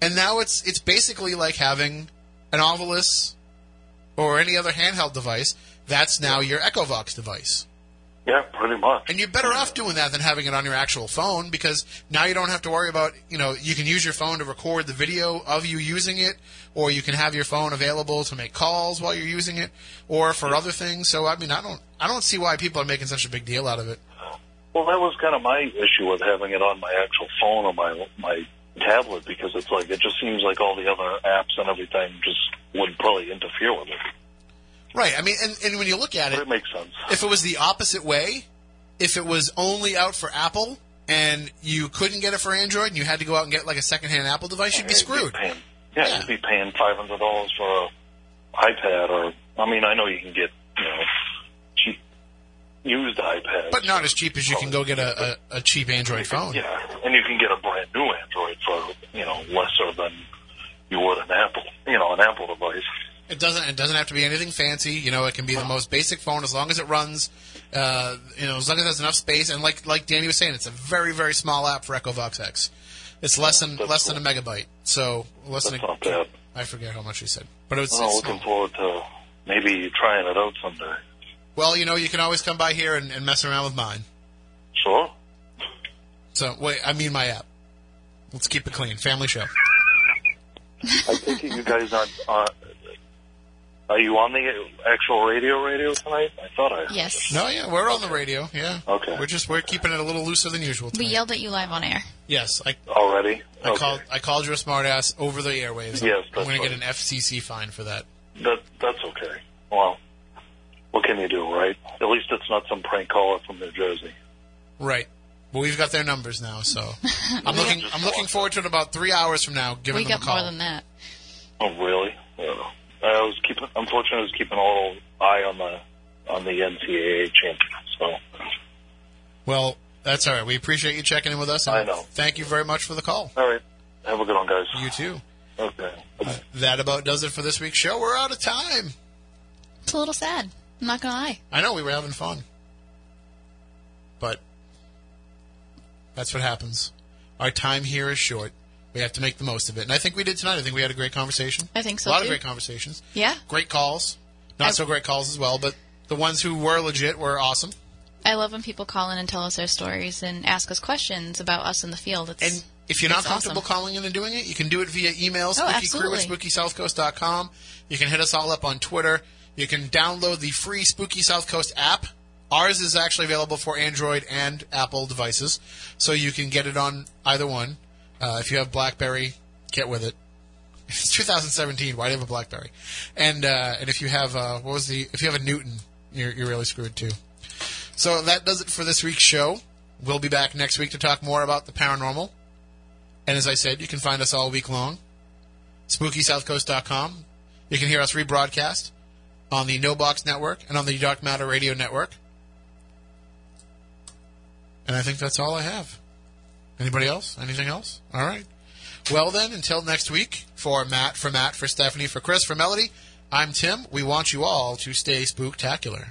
and now it's it's basically like having an Ovilus or any other handheld device. That's now your EchoVox device. Yeah, pretty much. And you're better off doing that than having it on your actual phone because now you don't have to worry about, you know, you can use your phone to record the video of you using it, or you can have your phone available to make calls while you're using it, or for other things. So I mean, I don't, I don't see why people are making such a big deal out of it. Well, that was kind of my issue with having it on my actual phone or my my tablet because it's like it just seems like all the other apps and everything just would probably interfere with it. Right. I mean, and, and when you look at it, it makes sense. If it was the opposite way, if it was only out for Apple and you couldn't get it for Android and you had to go out and get like a secondhand Apple device, you'd be screwed. Paying, yeah, you'd be paying five hundred dollars for a iPad, or I mean, I know you can get you know cheap used iPads, But not as cheap as you can go get a, a, a cheap Android phone. yeah, and you can get a brand new Android for you know lesser than you would an Apple, you know, an Apple device. It doesn't. It doesn't have to be anything fancy. You know, it can be the most basic phone as long as it runs. Uh, you know, as long as it has enough space. And like like Danny was saying, it's a very very small app for EchoVox X. It's less than less than a megabyte. So less than. That's not bad. I forget how much he said, but it's, Well, it's looking small. forward to maybe trying it out someday. Well, you know, you can always come by here and, and mess around with mine. Sure. So wait, I mean my app. Let's keep it clean. Family show. I think you guys aren't. Uh, are you on the actual radio radio tonight? I thought I. Yes. No, yeah, we're on the radio. Yeah. Okay. We're just we're keeping it a little looser than usual. We yelled at you live on air. Yes, I already. I Okay. called I called you a smartass over the airwaves. Yes, I'm going to get an FCC fine for that. That that's okay. Well, what can you do, right? At least it's not some prank caller from New Jersey. Right. Well, we've got their numbers now, so I'm looking I'm looking forward to it about three hours from now. Giving we them got a call. more than that. Oh, really? Yeah. I was keeping. Unfortunately, I was keeping a little eye on the on the NCAA champion. So Well, that's all right. We appreciate you checking in with us. And I know. Thank you very much for the call. all right, have a good one, guys. You too. Okay. That about does it for this week's show. We're out of time. It's a little sad. I'm not gonna lie. I know we were having fun, but that's what happens. Our time here is short. We have to make the most of it, and I think we did tonight. I think we had a great conversation. I think so A lot too. of great conversations. Yeah. Great calls. Not so great calls as well, but the ones who were legit were awesome. I love when people call in and tell us their stories and ask us questions about us in the field. It's, And if you're not comfortable awesome. calling in and doing it, you can do it via email, Oh, spookycrew at absolutely. spookysouthcoast.com. You can hit us all up on Twitter. You can download the free Spooky South Coast app. Ours is actually available for Android and Apple devices, so you can get it on either one. Uh, if you have BlackBerry, get with it. It's 2017. Why do you have a BlackBerry? And uh, and if you have uh, what was the if you have a Newton, you're you're really screwed too. So that does it for this week's show. We'll be back next week to talk more about the paranormal. And as I said, you can find us all week long. SpookySouthCoast.com. You can hear us rebroadcast on the No Box Network and on the Dark Matter Radio Network. And I think that's all I have. Anybody else? Anything else? All right. Well then, until next week, for Matt, for Matt, for Stephanie, for Chris, for Melody, I'm Tim. We want you all to stay spooktacular.